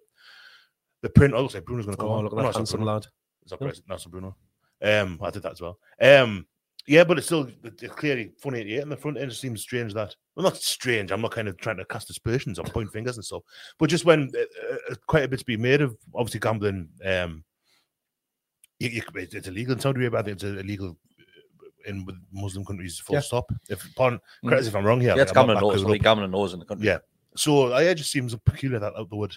the print. Oh, looks like Bruno's going to come Oh, on. look at no, that it's not handsome Bruno. lad. Is that Yeah. Brett? That's Bruno. Um, I did that as well. Um, yeah, but it's still it's clearly funny 88 in the front end. It seems strange that well, not strange. I'm not kind of trying to cast aspersions or point fingers and stuff, but just when uh, uh, quite a bit's been made of obviously gambling. Um, you, you, it's illegal in Saudi Arabia. I think it's illegal in with Muslim countries. Full Yeah. stop. If pardon, correct us if I'm wrong here. Yeah, it's gambling laws. up. gambling laws in the country. Yeah. So I it just seems peculiar that they would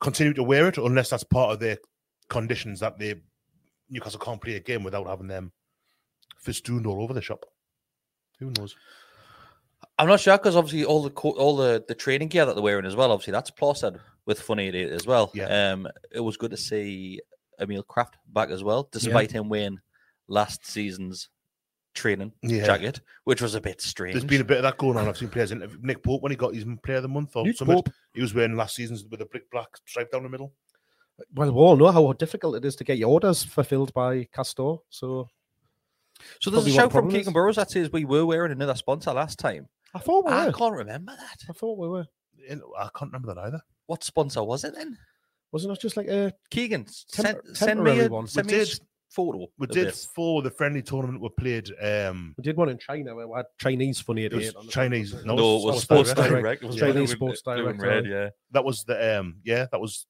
continue to wear it unless that's part of their conditions that they Newcastle can't play a game without having them festooned all over the shop. Who knows? I'm not sure because obviously all the co- all the, the training gear that they're wearing as well. Obviously, that's plastered with Funny 88 as well. Yeah. Um, it was good to see Emil Krafth back as well, despite him wearing last season's training Yeah. jacket, which was a bit strange. There's been a bit of that going on. I've seen players in Nick Pope when he got his player of the month or Nick something. Pope. He was wearing last season's with a brick black stripe down the middle. Well, we all know how difficult it is to get your orders fulfilled by Castore. So so there's probably a what shout from Keegan. Burrows that says we were wearing another sponsor last time. I thought we I were. can't remember that. I thought we were. I can't remember that either. What sponsor was it then? Wasn't it just like a Keegan, Temp- send, send me temporary a, one. send We me a did- s- photo. We of did this. for the friendly tournament we played. Um, we did one in China where we had Chinese funny it was 88 on the Chinese. No, No, it was Sports Direct. Direct. It was Chinese blue and- Sports blue and Direct, red, yeah. that was the um, yeah, that was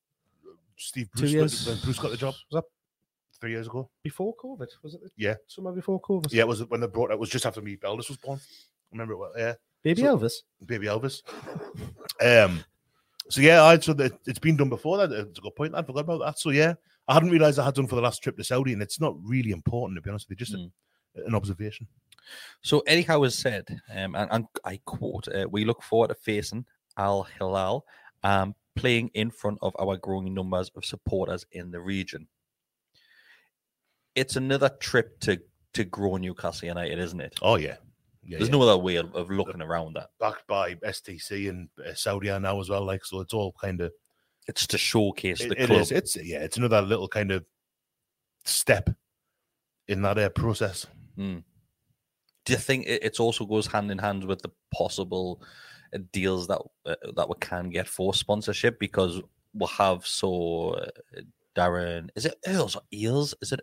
Steve Two Bruce. years. When Bruce got the job Was that three years ago. before COVID? Was it? Yeah. Summer before COVID? Yeah, it was when they brought it was just after me Elvis was born. Remember it well, yeah. Baby So- Elvis. Baby Elvis. Um so yeah, I so that it's been done before that. It's a good point. I forgot about that. So yeah, I hadn't realised I had done for the last trip to Saudi, and it's not really important to be honest with you. Just Mm. a, an observation. So Eddie Howe has said, um, and, and I quote, uh, "We look forward to facing Al Hilal, um, playing in front of our growing numbers of supporters in the region." It's another trip to to grow Newcastle United, isn't it? Oh yeah, yeah. There's yeah. no other way of, of looking around that. backed by STC and uh, Saudi now as well. Like so, it's all kind of It's to showcase it, the it club. is. It's yeah, it's another little kind of step in that uh, process. Mm. Do you think it, it also goes hand in hand with the possible uh, deals that uh, that we can get for sponsorship because we'll have so uh, Darren is it Earls or Eels? Is it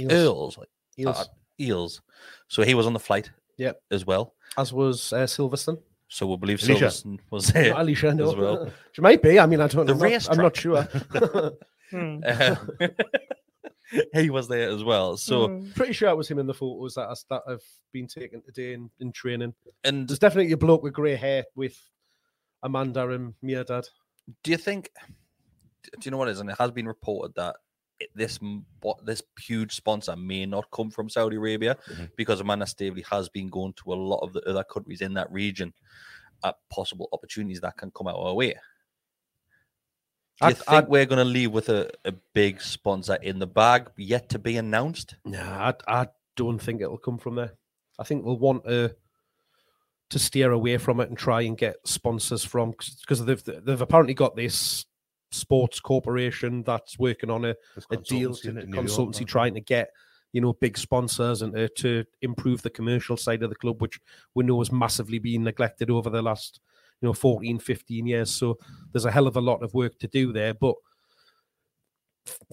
Eels. Earls? Like, Eels. uh, Eels. So he was on the flight. Yep. As well. As was uh, Silverstone. So we believe Alicia. Silverstone was there. Not Alicia, no. as well. She might be. I mean, I don't The know. I'm not- I'm not sure. Uh, he was there as well. So Pretty sure it was him in the photos that, has- that have been taken today in, in training. and There's definitely a bloke with grey hair with Amanda and Mehrdad. do you think do you know what it is and it has been reported that it- this this huge sponsor may not come from Saudi Arabia Mhm. because Amanda Staveley has been going to a lot of the other countries in that region at possible opportunities that can come out our way. Do you I'd- think I'd- we're going to leave with a, a big sponsor in the bag yet to be announced? Nah, I, I don't think it'll come from there. I think we'll want to to steer away from it and try and get sponsors from because they've they've apparently got this sports corporation that's working on a, a deal consultancy to, it, York, consultancy trying to get you know big sponsors and to, to improve the commercial side of the club which we know has massively been neglected over the last you know 14 15 years. So there's a hell of a lot of work to do there but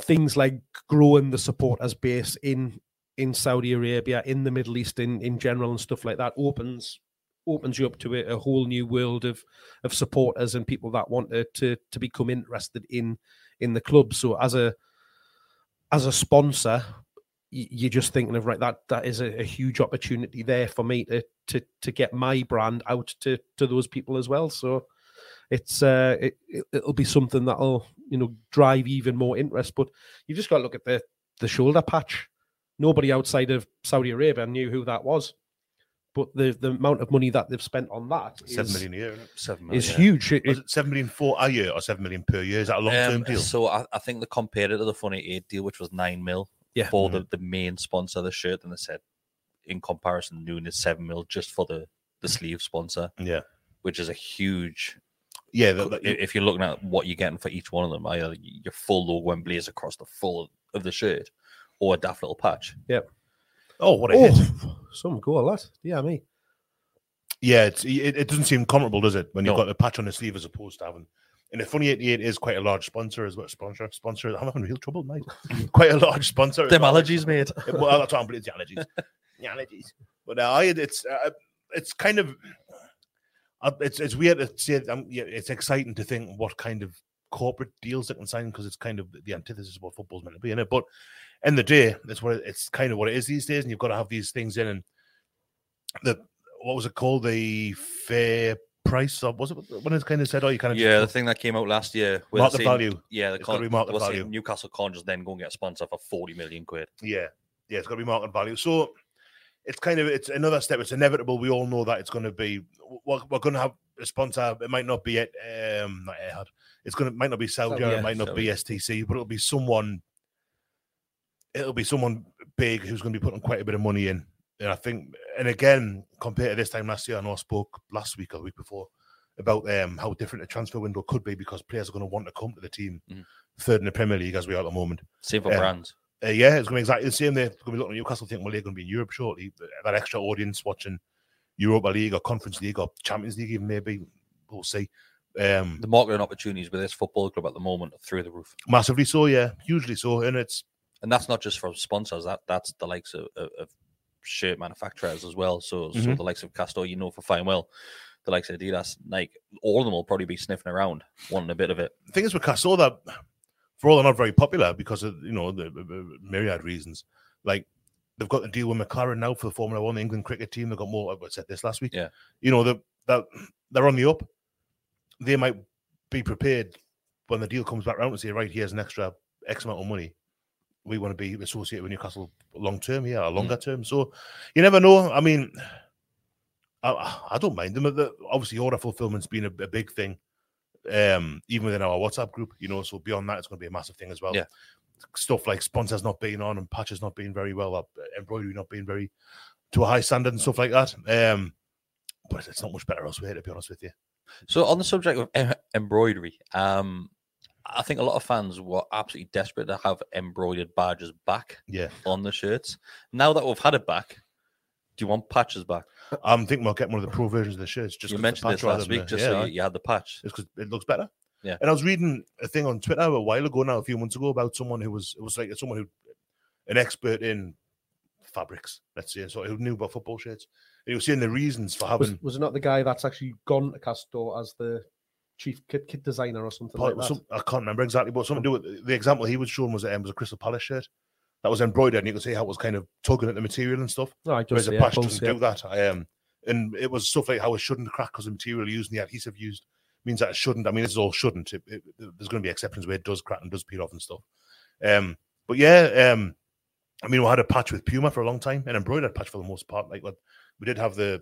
things like growing the supporters base in in Saudi Arabia in the Middle East in in general and stuff like that opens opens you up to a, a whole new world of of supporters and people that want to, to to become interested in in the club. So as a as a sponsor you're just thinking of right that that is a, a huge opportunity there for me to to to get my brand out to to those people as well. So it's uh it, it- it'll be something that'll you know drive even more interest. But you just got to look at the the shoulder patch. Nobody outside of saudi arabia knew who that was but the the amount of money that they've spent on that it? Seven is, million a year. Isn't it? Seven is million. huge It- it- it seven million for a year or seven million per year? Is that a long term Um, deal? So I, I think they compared it to the Funny Eight deal, which was nine mil Yeah. for the, the main sponsor of the shirt, and they said in comparison, Noon is seven mil just for the the sleeve sponsor, Yeah, which is a huge. yeah. that- that- if you're looking at what you're getting for each one of them, either your full logo and blaze across the full of the shirt, or a daft little patch. Oh, what a hit! oh, some goal that yeah me Yeah, it's, it, it doesn't seem comparable, does it? When you've No. got a patch on the sleeve as opposed to having. And the Funny 88 is quite a large sponsor as well. Sponsor, sponsor. I'm having real trouble, mate. quite a large sponsor. as Them well. allergies, mate. Yeah, well, that's what I'm it's the allergies. The allergies. But uh, I, it's uh, it's kind of uh, it's it's weird to say. Um, yeah, it's exciting to think what kind of corporate deals they can sign because it's kind of the antithesis of what football's meant to be in it. But in the day, that's what it, it's kind of what it is these days, and you've got to have these things in. And the what was it called? The fair price, or was it when it kind of said, "Oh, you kind of Yeah, the thing that came out last year. where they're Market saying- value. Yeah, the It's gotta be market value. Newcastle can't just then go and get a sponsor for forty million quid. Yeah, yeah, it's got to be market value. So it's kind of it's another step. It's inevitable. We all know that it's going to be. We're, we're going to have a sponsor. It might not be it. Um, not Etihad. It's going to might not be Saudi. Saudi, or yeah, it might not be STC, but it'll be someone. It'll be someone big who's going to be putting quite a bit of money in. And I think, and again, compared to this time last year, I know I spoke last week or the week before about um, how different the transfer window could be because players are going to want to come to the team Mhm. third in the Premier League as we are at the moment. Same for Yeah. brands. Uh, yeah, it's going to be exactly the same. They're going to be looking at Newcastle, thinking, well, they're going to be in Europe shortly. That extra audience watching Europa League or Conference League or Champions League, even maybe. We'll see. Um, The marketing opportunities with this football club at the moment are through the roof. massively so, yeah, hugely so. And it's, and that's not just for sponsors. That that's the likes of, of, of shirt manufacturers as well. So so Mhm. the likes of Castore, you know, for fine well, the likes of Adidas, Nike, all of them will probably be sniffing around, wanting a bit of it. the thing is with Castore that, for all they're not very popular because of, you know, the, the- the myriad reasons, like, they've got to deal with McLaren now for the Formula One, the England cricket team. They've got more, I said this last week. Yeah. You know, the, that they're on the up. They might be prepared when the deal comes back around and say, right, here's an extra X amount of money, we want to be associated with Newcastle long term, yeah, longer term. So you never know. I mean, I, I don't mind them. Obviously, order fulfillment's been a, a big thing, um, even within our WhatsApp group. You know, so beyond that, it's going to be a massive thing as well. Yeah. Stuff like sponsors not being on and patches not being very well, embroidery not being very to a high standard and stuff like that. Um, but it's not much better elsewhere, to be honest with you. So on the subject of em- embroidery, um, I think a lot of fans were absolutely desperate to have embroidered badges back Yeah, on the shirts. Now that we've had it back, do you want patches back? I'm thinking we'll get one of the pro versions of the shirts. Just you 'cause mentioned this last week, the- just yeah, so you, you had the patch. It's because it looks better. Yeah. And I was reading a thing on Twitter a while ago now, a few months ago, about someone who was it was like someone who an expert in fabrics, let's say, so who knew about football shirts. And he was saying the reasons for Was, having was it not the guy that's actually gone to Castore as the chief kit, kit designer or something like that? some, I can't remember exactly, but something to do with the example he was showing was um, was a Crystal Palace shirt that was embroidered, and you could see how it was kind of tugging at the material and stuff. no, I Whereas just a yeah, patch pulse, doesn't yeah. do that. I, um, and it was stuff like how it shouldn't crack because the material used and the adhesive used means that it shouldn't. I mean, this is all shouldn't. It, it, there's going to be exceptions where it does crack and does peel off and stuff. Um, but yeah, um, I mean, we had a patch with Puma for a long time, an embroidered patch for the most part. Like we did have the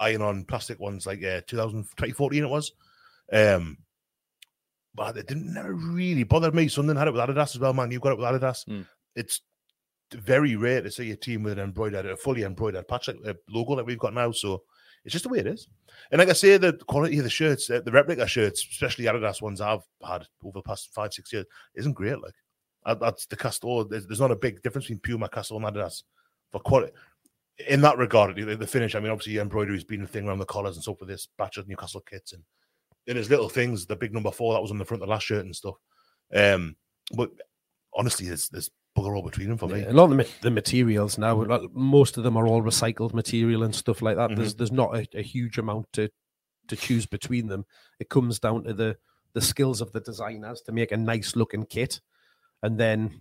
iron-on plastic ones, like uh, 2000, 2014 it was. Um, but it didn't never really bother me. Something had it with Adidas as well, man. You've got it with Adidas. Mm. It's very rare to see a team with an embroidered, a fully embroidered patch like a logo like we've got now. So it's just the way it is. And like I say, the quality of the shirts, uh, the replica shirts, especially Adidas ones I've had over the past five, six years, isn't great. Like that's the Castore. There's, there's not a big difference between Puma, Castore, and Adidas for quality. In that regard, the, the finish. I mean, obviously, embroidery's been a thing around the collars and so for this batch of Newcastle kits, and in his little things, the big number four that was on the front of the last shirt and stuff. Um, but honestly, there's there's bugger all between them for me. Yeah, a lot of the, the materials now, like, most of them are all recycled material and stuff like that. Mm-hmm. There's there's not a, a huge amount to to choose between them. It comes down to the the skills of the designers to make a nice looking kit, and then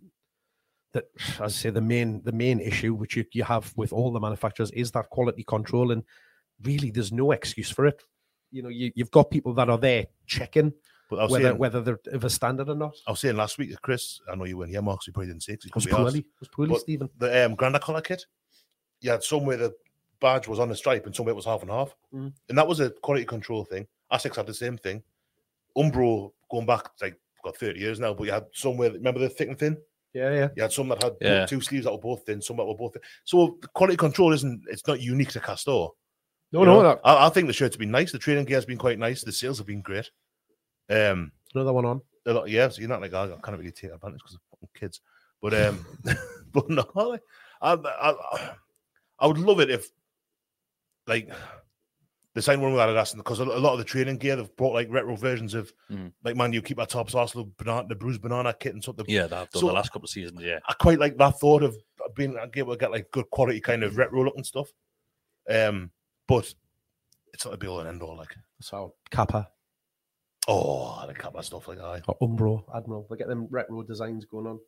that, as I say, the main the main issue which you, you have with all the manufacturers is that quality control, and really there's no excuse for it. You know, you, you've got people that are there checking But whether saying, whether they're of a standard or not. I was saying last week, to Chris, I know you weren't here, Mark, so you probably didn't see it. 'cause you It was couldn't be arsed. poorly, it was poorly, Stephen. the um, Granda collar kit, you had somewhere the badge was on the stripe and somewhere it was half and half. Mm. And that was a quality control thing. Asics had the same thing. Umbro, going back like got 30 years now, but you had somewhere, remember the thick and thin? Yeah, yeah. You had some that had Yeah. two sleeves that were both thin, some that were both thin. So quality control isn't, it's not unique to Castore. No, you no, know? that, I, I think the shirts have been nice. The training gear has been quite nice. The sales have been great. Um, another one on. a lot, yeah, so you're not like I can't really take advantage because of fucking kids. But um, but no, like, I, I, I would love it if like the same one with Adidas because a lot of the training gear they've brought like retro versions of Mhm. like man, you keep our tops Arsenal banana, the bruised banana kit and something. Yeah, that I've done So- the last couple of seasons. Yeah, I quite like that thought of being able to get like good quality kind of retro looking stuff. Um, but it's not the be all and end all. Like, So Kappa oh, I like Kappa stuff like that. or Umbro, Admiral. They get them retro designs going on.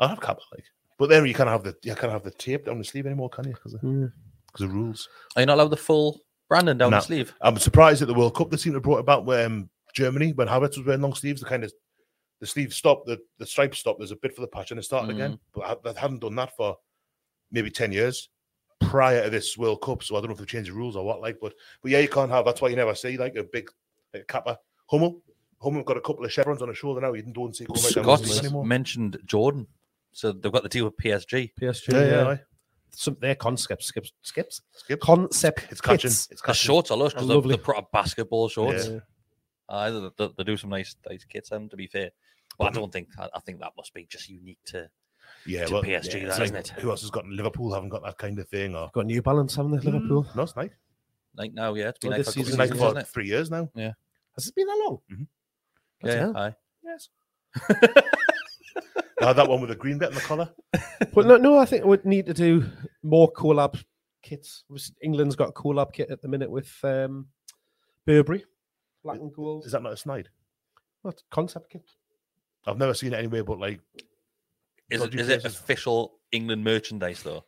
I have Kappa like, but then you can't have the you can't have the tape down the sleeve anymore, can you? Because of, Mm. 'cause of rules. are you not allowed the full branding down No. the sleeve? I'm surprised at the World Cup they seem to have brought about where um, Germany when Havertz was wearing long sleeves. The kind of the sleeve stopped, the the stripe stopped. There's a bit for the patch and it started again. But I, they hadn't done that for maybe ten years prior to this World Cup. So I don't know if they've changed the rules or what. Like, but but yeah, you can't have. That's why you never see like a big like a kappa Hummel. Hummel got a couple of chevrons on his shoulder now. You don't see going right down the sleeve Scott's anymore. mentioned Jordan, so they've got the deal with PSG. PSG, Yeah, yeah. yeah, aye. Some their concept skips, skips, Skip. concept. It's catching. kits. It's The shorts are lush because they're, Lovely. they're proper basketball shorts. Yeah. Uh, they, they, they do some nice, nice kits. Them to be fair, but I don't think I, I think that must be just unique to. Yeah, to well, PSG, yeah, that, it's like, isn't it? Who else has got Liverpool? Haven't got that kind of thing, or Got New Balance, haven't they, Liverpool? no, it's nice. Like now, yeah, it's been Well, like this for a It's couple season of like seasons, for hasn't it? three years now. Yeah, has it been that long? Bloody Yeah, hell. aye. Yes. I had that one with the green bit in the collar. But no, no, I think we'd need to do more collab kits. England's got a collab kit at the minute with um, Burberry, black and gold. Is that not a snide? What concept kit? I've never seen it anywhere but like Is it, it official England merchandise though?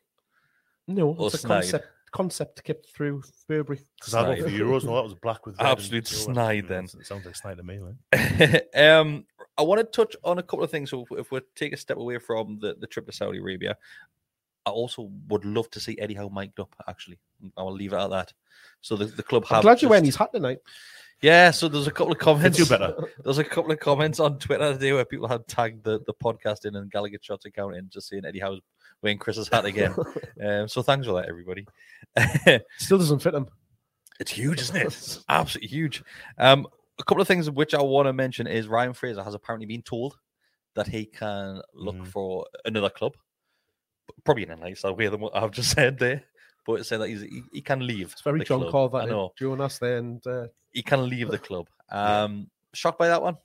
No, Or it's a concept concept kit through Burberry. because I don't Snide. for Euros. No, that was black with red Absolute yellow. snide then. It sounds like snide to me. Like. um, I want to touch on a couple of things. So if, if we take a step away from the, the trip to Saudi Arabia, I also would love to see Eddie Howe mic'd up, actually. I will leave it at that. So the, the club have I'm glad you're wearing just- his hat tonight. Yeah, so there's a couple of comments. do better. There's a couple of comments on Twitter today where people had tagged the, the podcast in and Gallowgate Shots account in just saying Eddie Howe's wearing Chris's hat again. um, so thanks for that, everybody. Still doesn't fit him. It's huge, isn't it? It's absolutely huge. Um, a couple of things which I want to mention is Ryan Fraser has apparently been told that he can look Mhm. for another club, probably in a nicer way than what I've just said there. But it said that he's, he, he can leave. It's very the John club. Carver. I know Jonas there and uh, he can leave the club. Um, shocked by that one.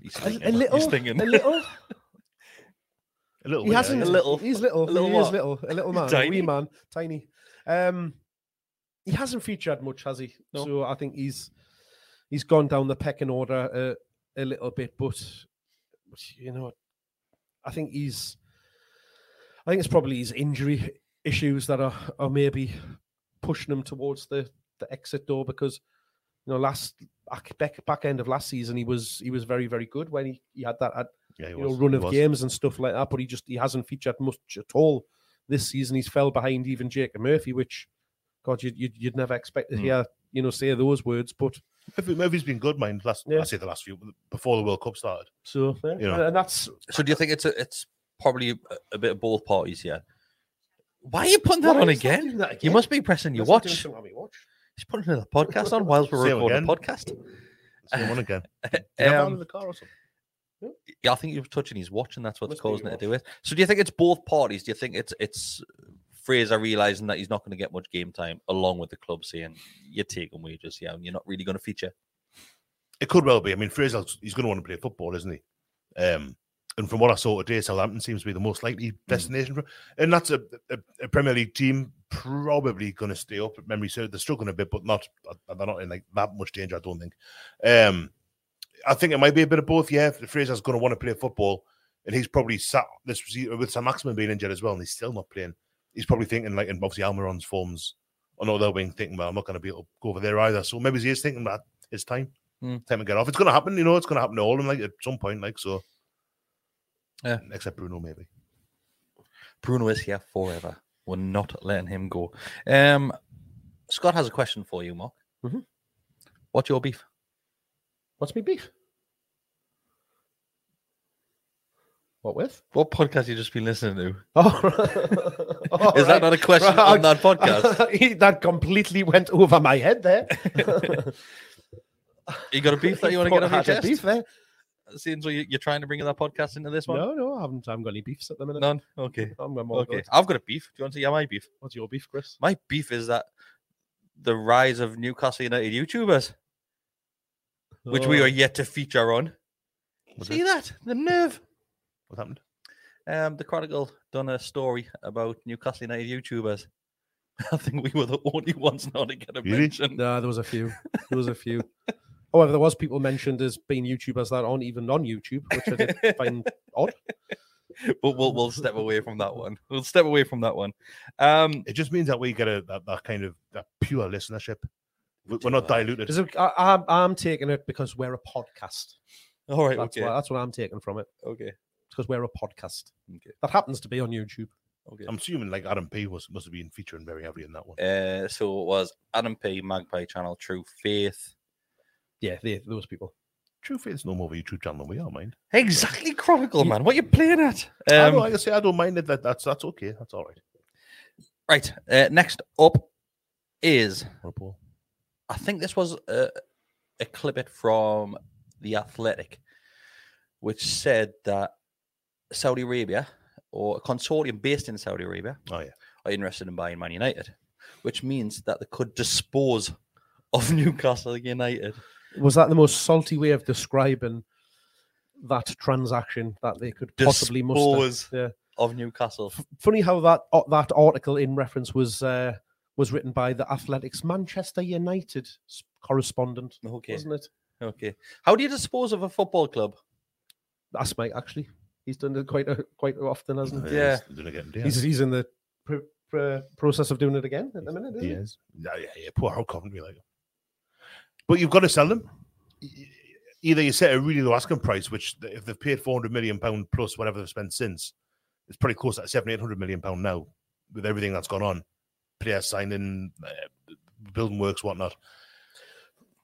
He's a, thinking. a little, He's thinking. a little. A little He bit, hasn't. yeah. A little. He's little. A little he is little. A little man. A Tiny? wee man. Tiny. Um, he hasn't featured much, has he? No. So I think he's he's gone down the pecking order a, a little bit, but you know, I think he's. I think it's probably his injury issues that are, are maybe pushing him towards the, the exit door because you know last back, back end of last season he was he was very very good when he, he had that Yeah, he you know run of was. games and stuff like that. But he just he hasn't featured much at all this season. He's fell behind even Jacob Murphy, which God you, you'd, you'd never expect to Mm. hear you know say those words. But Murphy, Murphy's been good, mind. Last, Yeah. I say the last few before the World Cup started. so yeah, You know. and that's So do you think it's a, it's probably a, a bit of both parties here? Why are you putting that Why on is that again? You must be pressing your That's not doing watch. something on my watch. He's putting another podcast on whilst we're Same recording a podcast. Same one again. Did you have that Um, in the car or something? Yeah, I think he was touching his watch, and that's what's Must causing your it to do it. So, do you think it's both parties? Do you think it's it's Fraser realizing that he's not going to get much game time, along with the club saying you're taking wages, yeah, and you're not really going to feature? It could well be. I mean, Fraser, he's going to want to play football, isn't he? Um, and from what I saw today, Southampton seems to be the most likely destination for, and that's a, a, a Premier League team probably going to stay up. If Memory serves, they're struggling a bit, but not they're not in like that much danger. I don't think. Um, I think it might be a bit of both. Yeah, Fraser's going to want to play football, and he's probably sat this with Saint-Maximin being injured as well, and he's still not playing. He's probably thinking like, and obviously Almiron's forms on the other wing, thinking, well, I'm not going to be able to go over there either. So maybe he is thinking that it's time, Hmm. time to get off. It's going to happen, you know. It's going to happen to all of them, like at some point, like so. Yeah. except Bruno, maybe. Bruno is here forever. We're not letting him go. Um, Scott has a question for you, Mark. Mhm. What's your beef? What's me beef? What with? What podcast you just been listening to? Oh, Is that not a question on that podcast? that completely went over my head there. You got a beef that you want to get off your chest? Beef there? Seems like you- you're trying to bring that podcast into this one. No, no, I haven't, I haven't got any beefs at the minute. None. Okay. I'm, I'm okay. Good. I've got a beef. Do you want to hear my beef? What's your beef, Chris? My beef is that the rise of Newcastle United YouTubers, which we Oh. are yet to feature on. Was See it? that? The nerve. What happened? Um, the Chronicle done a story about Newcastle United YouTubers. I think we were the only ones not to get a Really? mention. No, there was a few. There was a few. However, there was people mentioned as being YouTubers that aren't even on YouTube, which I did find odd. But we'll we'll step away from that one. We'll step away from that one. Um, It just means that we get a that, that kind of that pure listenership. We- We're not diluted. Is it- I, I'm, I'm taking it because we're a podcast. all right. That's, okay. what, that's what I'm taking from it. Okay. Because we're a podcast. Okay. That happens to be on YouTube. Okay. I'm assuming like Adam P was must have been featuring very heavily in that one. Uh, so it was Adam P, Magpie Channel, True Faith. Yeah, they, those people. Truth is, no more of a YouTube channel than we are, mind. Exactly, Chronicle, man. What are you playing at? I Um, don't, like I say, I don't mind it. That that's that's okay. That's all right. right. Uh, next up is What. I think this was a, a clip from The Athletic, which said that Saudi Arabia or a consortium based in Saudi Arabia Oh yeah. are interested in buying Man United, which means that they could dispose of Newcastle United. Was that the most salty way of describing that transaction that they could possibly muster? Yeah. of Newcastle. Funny how that uh, that article in reference was uh, was written by the Athletic's Manchester United correspondent, Okay. wasn't it? Okay. How do you dispose of a football club? That's Mike actually. He's done it quite a, quite often, hasn't he? Yeah. He's doing. He's he's in the pr- pr- process of doing it again at the minute. Isn't he he? is. Yeah, yeah, yeah. Poor old Coventry, like. But you've got to sell them. Either you set a really low asking price, which if they've paid four hundred million pound plus whatever they've spent since, it's pretty close at seven eight hundred million pound now with everything that's gone on, players signing, uh, building works, whatnot.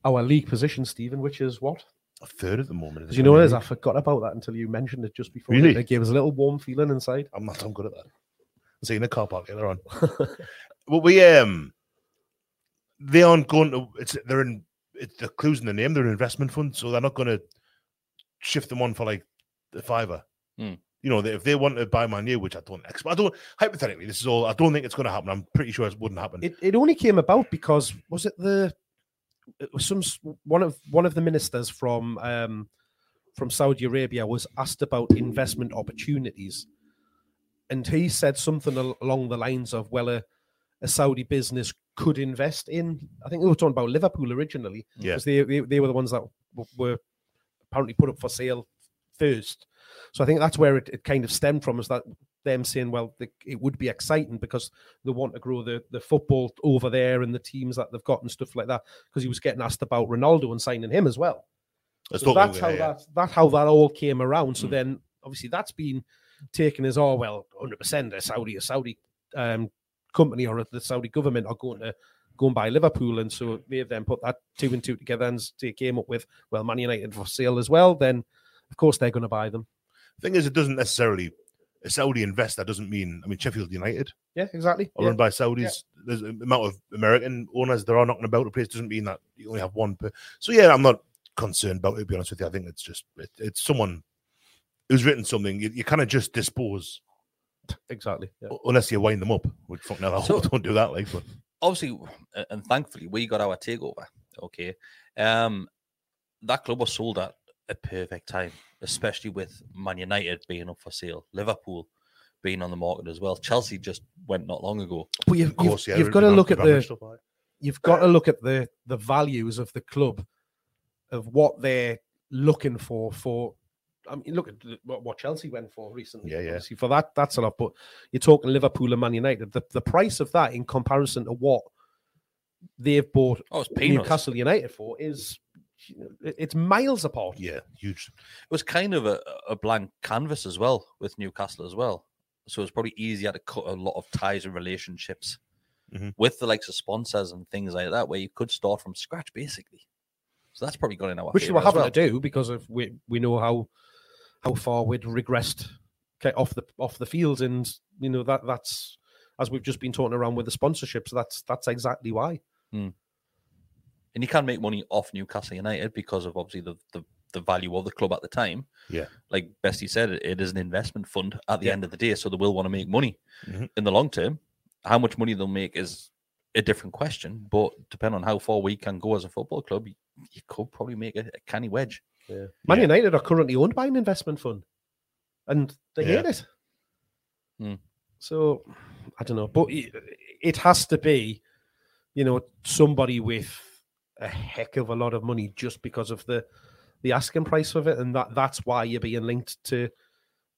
Our league position, Stephen, which is what? A third at the moment. in the As you know, it Premier is. I forgot about that until you mentioned it just before. Really? It gave us a little warm feeling inside. I'm not. I'm good at that. I'll see you in the car park later on. well, we um, they aren't going to. It's they're in. It's the clues in the name. They're an investment fund, so they're not going to shift them on for like the fiver. Hmm. You know, they- if they want to buy Man U, which I don't expect, I don't. Hypothetically, this is all. I don't think it's going to happen. I'm pretty sure it wouldn't happen. It, it only came about because was it the it was some s- one of one of the ministers from um, from Saudi Arabia was asked about investment opportunities, and he said something al- along the lines of, "Well, a, a Saudi business could invest in." I think they were talking about Liverpool originally, Yeah. because they, they they were the ones that w- were apparently put up for sale first. So I think that's where it, it kind of stemmed from, is that them saying, well, the, it would be exciting because they want to grow the, the football over there and the teams that they've got and stuff like that. Because he was getting asked about Ronaldo and signing him as well. Let's So that's how that, yeah. that's how that all came around. So Mm. then obviously that's been taken as oh well, hundred percent a Saudi a Saudi um, company or the Saudi government are going to go and buy Liverpool, and so they've then put that two and two together and they came up with well, Man United for sale as well. Then of course they're going to buy them. Thing is, it doesn't necessarily a Saudi investor doesn't mean. I mean, Sheffield United Yeah, exactly. are Yeah. run by Saudis. There's an amount of American owners there are knocking about the place. Doesn't mean that you only have one. Per. So yeah, I'm not concerned about it. To be honest with you, I think it's just it, it's someone who's written something. You, you kind of just dispose Exactly. Yeah. unless you wind them up. Which fuck no, So- don't do that. Like, but obviously, and thankfully, we got our takeover. Okay, um, that club was sold at a perfect time, especially with Man United being up for sale, Liverpool being on the market as well. Chelsea just went not long ago. But you've, of course, you've, yeah, you've got to look at the stuff like that. you've got to look at the the values of the club of what they're looking for for I mean look at what, what Chelsea went for recently Yeah, yeah. Obviously for that that's a lot but you're talking Liverpool and Man United the, the price of that in comparison to what they've bought Oh, it's peanuts. Newcastle United for is it- it's miles apart Yeah, huge. It was kind of a, a blank canvas as well with Newcastle as well. So it's probably easier to cut a lot of ties and relationships Mhm. with the likes of sponsors and things like that, where you could start from scratch basically. So that's probably going in our which favour we're having well. to do because of we we know how how far we'd regressed okay, off the off the field, and you know that that's as we've just been talking around with the sponsorships. That's that's exactly why. And you can make money off Newcastle United because of obviously the, the, the value of the club at the time. Yeah. Like Bestie said, it, it is an investment fund at the Yeah. end of the day, so they will want to make money Mhm. in the long term. How much money they'll make is a different question, but depending on how far we can go as a football club, you, you could probably make a, a canny wedge. Yeah. Man Yeah. United are currently owned by an investment fund, and they Yeah. hate it. Hmm. So I don't know, but it, it has to be, you know, somebody with a heck of a lot of money just because of the the asking price of it, and that that's why you're being linked to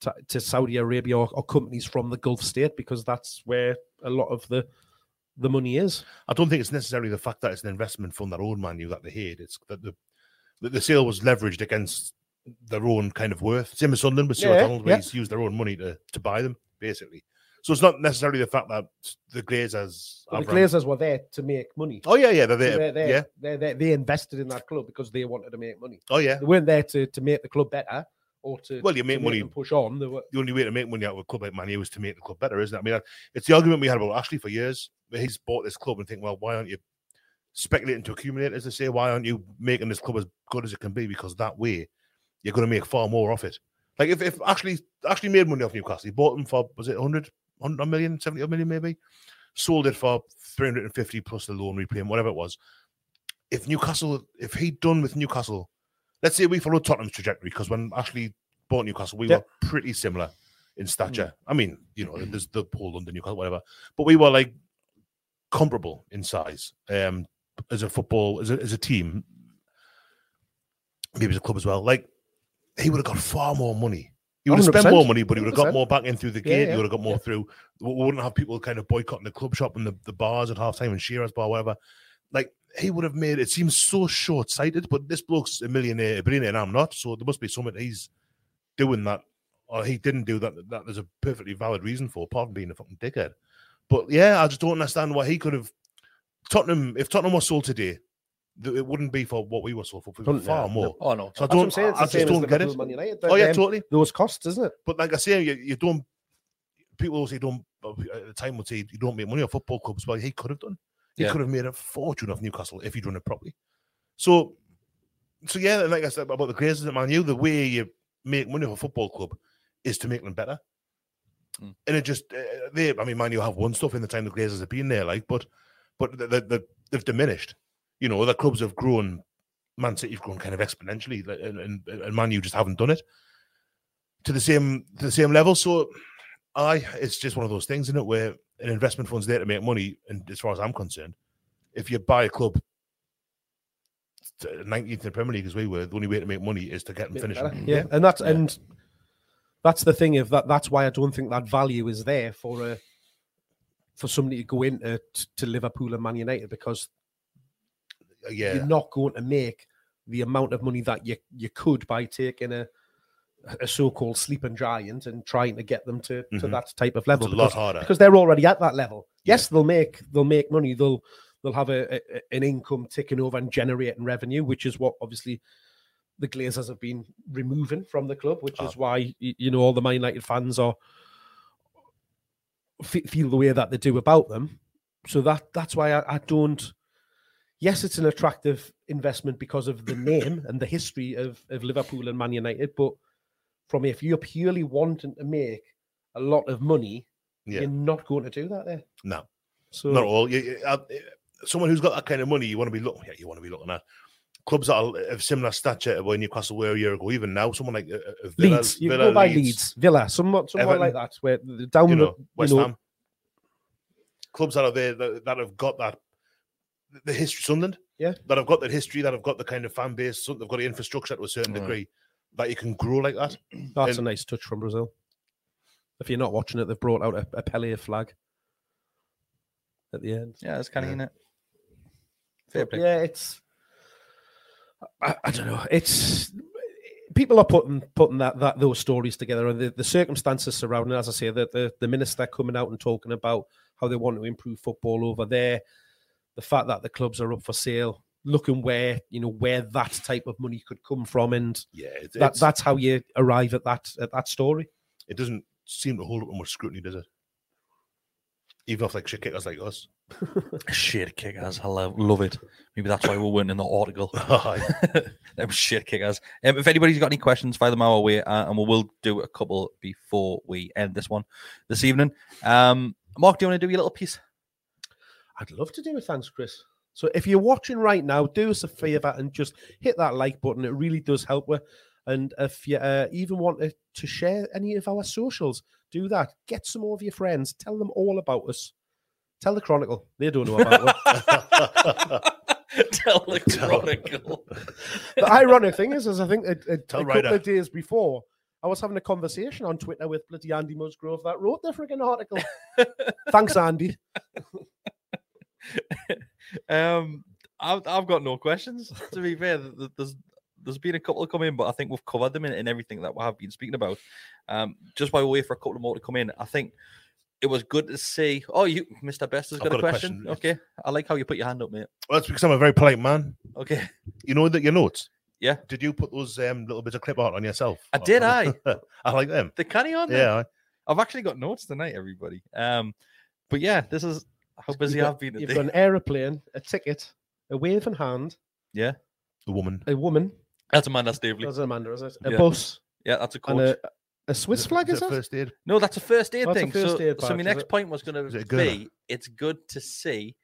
to, to Saudi Arabia or, or companies from the Gulf state because that's where a lot of the the money is. I don't think it's necessarily the fact that it's an investment fund that own Man U that they hate. It's that the that the sale was leveraged against their own kind of worth. Same as Sunderland with Stuart Yeah, Donald, where yeah. he's used their own money to, to buy them, basically. So it's not necessarily the fact that the Glazers. But the have run- were there to make money. Oh yeah, yeah, they're So there. they're, they're, yeah. they're, they're- they invested in that club because they wanted to make money. Oh yeah. They weren't there to, to make the club better or to, Well, you make money- push on. They were, The only way to make money out of a club like Man U is to make the club better, isn't it? I mean, it's the argument we had about Ashley for years. He's bought this club and think, well, why aren't you speculating to accumulate, as they say? Why aren't you making this club as good as it can be? Because that way, you're going to make far more off it. Like if, if Ashley Ashley made money off Newcastle, he bought them for was it 100, 100 million, 70 million maybe, sold it for 350 plus the loan repayment, whatever it was. If Newcastle, if he'd done with Newcastle, let's say we followed Tottenham's trajectory, because when Ashley bought Newcastle, we Yeah. were pretty similar in stature. I mean, you know, there's the whole London Newcastle, whatever, but we were like comparable in size um, as a football, as a, as a team, maybe as a club as well. Like he would have got far more money. He would have spent more money, but he would have got more back in through the gate. yeah, He would have got more yeah. through. We wouldn't have people kind of boycotting the club shop and the, the bars at half time and Shearer's bar, whatever. Like he would have made it seems so short sighted. But this bloke's a millionaire, a billionaire, and I'm not. So there must be something he's doing that, or he didn't do that. That there's a perfectly valid reason for, apart from being a fucking dickhead. But yeah, I just don't understand why he could have Tottenham. If Tottenham was sold today, it wouldn't be for what we were sold for. for far yeah, more. Oh no. So I That's what I'm don't. saying. It's I just don't get it. United. Oh yeah, Them- totally. Those costs, isn't it? But like I say, you, you don't. People will say don't. At the time, would say you don't make money off football clubs. Well, he could have done. He Yeah. could have made a fortune off Newcastle if he'd done it properly. So, so yeah, and like I said about the Glazers at Man U, the way you make money off a football club is to make them better. Mm. And it just uh, they, I mean, Man U have won stuff in the time the Glazers have been there, like, but but the, the, the, they've diminished. You know, other clubs have grown. Man City've grown kind of exponentially, and, and, and Man U just haven't done it to the same to the same level. So, I it's just one of those things, isn't it, where an investment fund's there to make money. And as far as I'm concerned, if you buy a club nineteenth in the Premier League as we were, the only way to make money is to get them Bit finishing. Uh, yeah, and that's Yeah. and that's the thing. If that that's why I don't think that value is there for a for somebody to go into to Liverpool and Man United because Yeah, you're not going to make the amount of money that you you could by taking a a so-called sleeping giant and trying to get them to, to Mhm. that type of level. it's level a lot because, harder. because they're already at that level. Yes, they'll make they'll make money. They'll they'll have a, a an income ticking over and generating revenue, which is what obviously the Glazers have been removing from the club, which is why you know all the Man United fans are fe- feel the way that they do about them. So that that's why I, I don't. Yes, it's an attractive investment because of the name and the history of, of Liverpool and Man United, but from if you're purely wanting to make a lot of money, Yeah. you're not going to do that there. No, So not all. You, you- uh, someone who's got that kind of money, you want to be looking. Yeah, you want to be looking at clubs that are of similar stature to where Newcastle were a year ago. Even now, someone like uh, uh, Villa, Leeds, you Villa, go by Leeds, Villa, somewhat, somewhat Everton, like that, where the- down you the know, West you know, Ham. Clubs that are there that, that have got that the history, Sunderland, Yeah. that I've got that history, that I've got the kind of fan base, so they've got the infrastructure to a certain Right. degree that you can grow like that. That's And- a nice touch from Brazil. If you're not watching it, they've brought out a, a Pele flag at the end. Yeah, it's kind of in it. Fair play. yeah, it's. I, I don't know. It's people are putting putting that that those stories together, and the, the circumstances surrounding. As I say, the, the the minister coming out and talking about how they want to improve football over there, the fact that the clubs are up for sale, looking where you know where that type of money could come from, and Yeah, that that's how you arrive at that at that story. it doesn't seem to hold up much scrutiny, does it? Even off like shit kickers like us. Shit kickers. I love, love it. Maybe that's why we weren't in the article. Aye. Them shit kickers. Um, if anybody's got any questions, fire them our way, uh, and we will do a couple before we end this one this evening. Um, Mark, do you want to do your little piece? I'd love to do it. Thanks, Chris. So if you're watching right now, do us a favor and just hit that like button. It really does help. us. And if you uh, even want to, to share any of our socials, do that. Get some more of your friends. Tell them all about us. Tell the Chronicle. They don't know about us. Tell the chronicle. the ironic thing is, is I think a, a, a couple Ryder. of days before, I was having a conversation on Twitter with bloody Andy Musgrove that wrote the frigging article. Thanks, Andy. um, I've, I've got no questions. To be fair, Th- th- there's there's been a couple come in, but I think we've covered them in, in everything that we have been speaking about. Um, just by way for a couple more to come in, I think it was good to see. Oh, you, Mr. Best, has got, a got a question. question. Okay, I like how you put your hand up, mate. well, it's because I'm a very polite man. Okay, You know that your notes. Yeah. Did you put those um, little bits of clip art on yourself? I did, I I like them. the canny on. Yeah. aye. I've actually got notes tonight, everybody. Um, but yeah, this is how busy You've I've got- been You've today. got an aeroplane, a ticket, a waving hand, Yeah, A woman. a woman. that's Amanda Staveley. That's Amanda, is it? A Yeah. bus Yeah, that's a coach. and a, a Swiss flag, is it it? first aid? No, that's a first aid Oh, thing. first so, aid so my next it? point was going to it be: it's good to see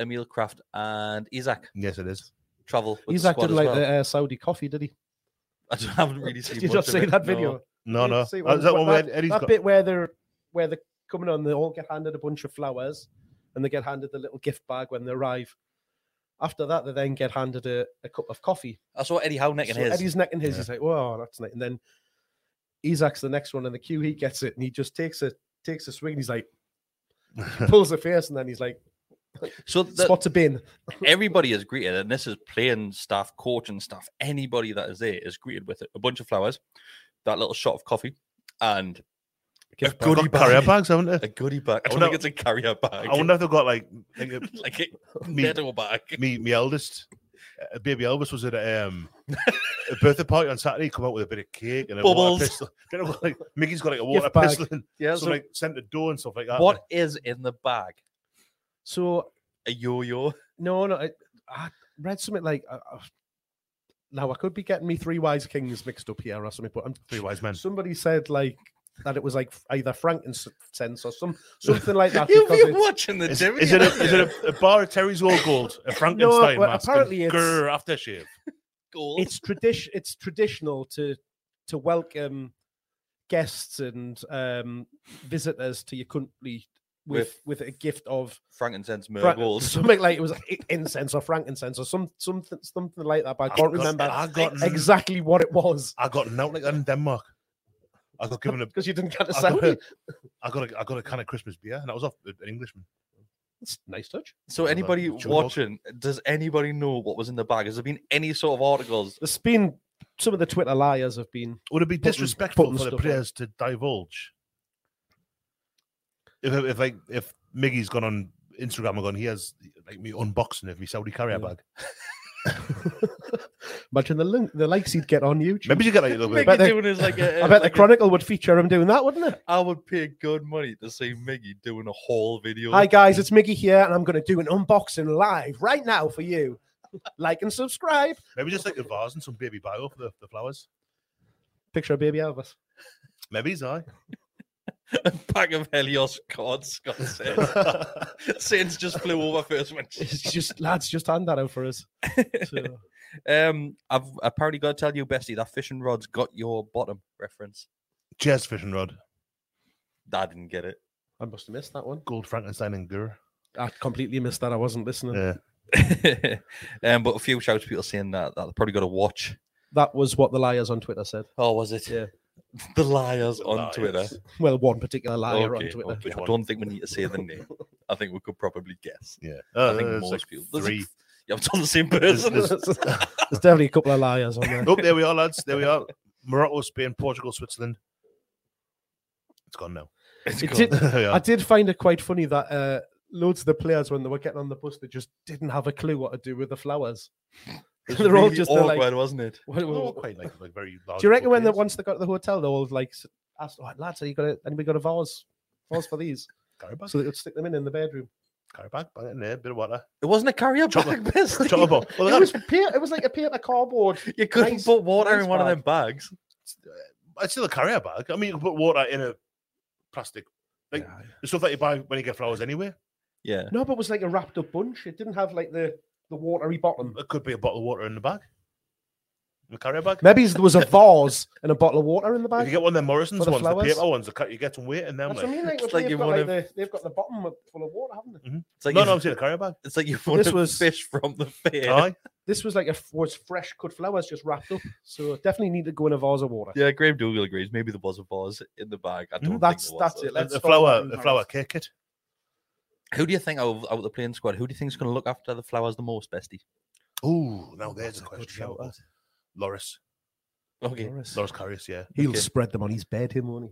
Emil Krafth and Isaac Yes, it is. travel. With Isaac the squad didn't as like well. the uh, Saudi coffee, did he? I don't- haven't really seen. Did you much not see that video? No, You no. see Oh, is that one where that, Eddie's that bit where they're where they're coming on, they all get handed a bunch of flowers, and they get handed the little gift bag when they arrive. After that, they then get handed a, a cup of coffee. I saw Eddie Howe necking So his. Eddie's necking his. He's like, "Whoa, that's nice." And then Isaac's the next one in the queue. He gets it, and he just takes a takes a swing. And he's like, pulls the face, and then he's like, So the, Spot to bin. everybody is greeted, and this is playing staff, coaching staff, anybody that is there is greeted with a bunch of flowers, that little shot of coffee, and Gift a goodie Got carrier bag. bags, haven't they? A they? goodie bag. I I don't wonder- think it's a carrier bag. I wonder if they've got like, like uh, like a Me- metal bag. me, me eldest, uh, baby Elvis was at a, um, a birthday party on Saturday. Come out with a bit of cake and a Bubbles. water pistol. Then I've like Mickey's got like a water Gift bag. pistol, and Yeah. some So like scented dough and stuff like that. what is in the bag? So A yo-yo. no, no, I, I read something like. Uh, uh, now I could be getting me three wise kings mixed up here or something, but I'm, Three wise men. somebody said like that it was like either frankincense or some something like that. You've because been it's- watching the Is, gym. is it a, is it a, a bar of Terry's Old Gold, a Frankenstein well, mask, apparently and it's- grr aftershave? gold? it's tradition it's traditional to to welcome guests and um visitors to your country with with, a gift of frankincense myrrh fra- gold. something like it was incense or frankincense or some something something like that but i can't got- remember I got- exactly what it was I got an out like that in Denmark. I got given a, because you didn't get to I got a, I got a, I got a can of Christmas beer, and that was off uh, an Englishman. It's a nice touch So anybody Joe Log. watching, does anybody know what was in the bag? Has there been any sort of articles? there's been some of the twitter liars have been Would it be Putting- disrespectful putting for the stuff on. players to divulge? If, if like if Miggy's gone on Instagram and gone, he has like me unboxing of me Saudi carrier Yeah. bag. imagine the link the likes he'd get on youtube Maybe you get like a little bit. Mickey bet doing is like a, i bet like the a- chronicle would feature him doing that wouldn't it I would pay good money to see Miggy doing a whole video. Hi guys, it's Miggy here, and I'm going to do an unboxing live right now for you. like and subscribe. Maybe just like a vase and some baby bio for the, the flowers. Picture of baby Elvis. Maybe he's I. a pack of Helios cards, Scott said. Saints just flew over first. Went, It's just lads, just hand that out for us. So, um, I've apparently got to tell you, Bestie, that fishing rod's got your bottom reference. Cheers, fishing rod, I didn't get it. I must have missed that one. gold Frankenstein and Gur. I completely missed that. I wasn't listening. Yeah. um, but a few shouts to people saying that that they probably got to watch. That was what the liars on Twitter said. Oh, was it? Yeah. The liars on Liars. Twitter. Well, one particular liar okay, on Twitter. okay. Which I don't think we need to say the name. I think we could probably guess. Yeah. I Uh, think most like people. Three. like- yeah, it's on the same person. There's definitely a couple of liars on there. oh, there we are, lads. There we are. Morocco, Spain, Portugal, Switzerland. It's gone now. It's It gone. did, Yeah. I did find it quite funny that uh, loads of the players, when they were getting on the bus, they just didn't have a clue what to do with the flowers. It was They're all really just they're awkward, like, wasn't it? what- Oh, what- quite like, like very large Do you reckon when they, once they got to the hotel, they all like asked, oh, lads, are you got a, anybody got a vase? Vase for these? Carry bag, So they could stick them in in the bedroom. carry bag, bang it in there, bit of water. It wasn't a carrier Chocolate- bag, Bestie. Chocolate bar. Well, It they was had- paper, it was like a paper cardboard. You couldn't nice- put water nice in one of them bags. Uh, it's still a carrier bag. I mean, you can put water in a plastic, like the stuff that you buy when you get flowers anyway. Yeah. No, but it was like a wrapped up bunch. It didn't have like the, the watery bottom. It could be a bottle of water in the bag. The carrier bag. Maybe there was a vase and a bottle of water in the If you get one of them Morrison's the ones, the flowers? paper ones, the cut- you get some weight in them. That's what I Like. mean. Like, It's they've, like you got, wanna- the, they've got the bottom full of water, haven't they? Mm-hmm. It's like No, you, no, I'm saying a carrier bag. It's like you want This was- fish from the fair. Aye. This was like a f- was fresh cut flowers just wrapped up. So definitely need to go in a vase of water. Yeah, Graham Dougal agrees. Maybe there was a vase in the bag. I don't mm-hmm. That's- think there was, that's it. Let's a flower, that a flower Paris. cake kit. Who do you think out of, out of the playing squad? Who do you think is going to look after the flowers the most, Bestie? Oh, now there's That's a a question. shout, that. Loris, Okay, Loris. Loris Karius, yeah. He'll Okay. spread them on his bed, him, won't he?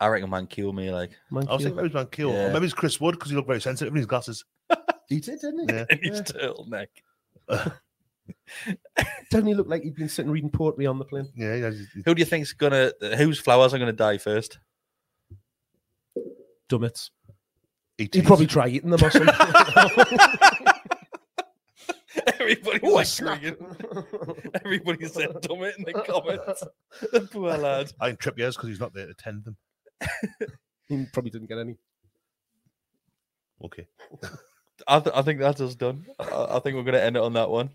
I reckon Manquillo like Man, I was thinking maybe it's Van Kiel. Yeah. Or maybe it's Chris Wood because he looked very sensitive in his glasses. he did, didn't he? Yeah. in his turtleneck. Doesn't he look like he'd been sitting reading poetry on the plane? Yeah, yeah. he's- Who do you think's gonna? Whose flowers are gonna die first? Dummett's. ETs. He'd probably try eating them or something. Everybody was snap. agreeing. Everybody said Dummett in the comments. the poor lad. I trip Trippier's because he's not there to tend them. he probably didn't get any. Okay. I, th- I think that's us done. I, I think we're going to end it on that one.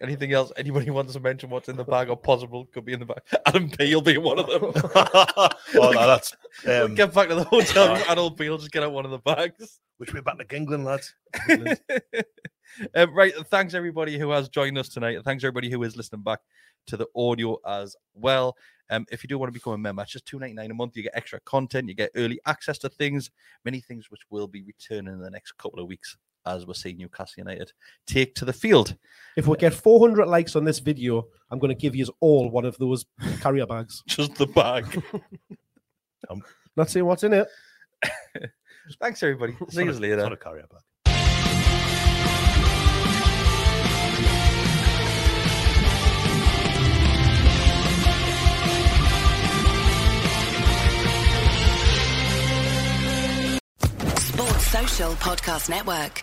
Anything else? Anybody wants to mention what's in the bag or possible could be in the bag? Adam Peel being one of them. oh, no, that's um, get back to the hotel. room, Adam Peel just get out one of the bags. which way back to Gingland, lads. um, right. Thanks everybody who has joined us tonight. and Thanks everybody who is listening back to the audio as well. Um, if you do want to become a member, it's just two ninety nine a month. You get extra content. You get early access to things, many things which will be returning in the next couple of weeks as we see Newcastle United take to the field. If we get 400 likes on this video, I'm going to give you all one of those carrier bags. Just the bag. I'm Not saying what's in it. Thanks, everybody. See you not a- it's not a carrier bag. Sports Social Podcast Network.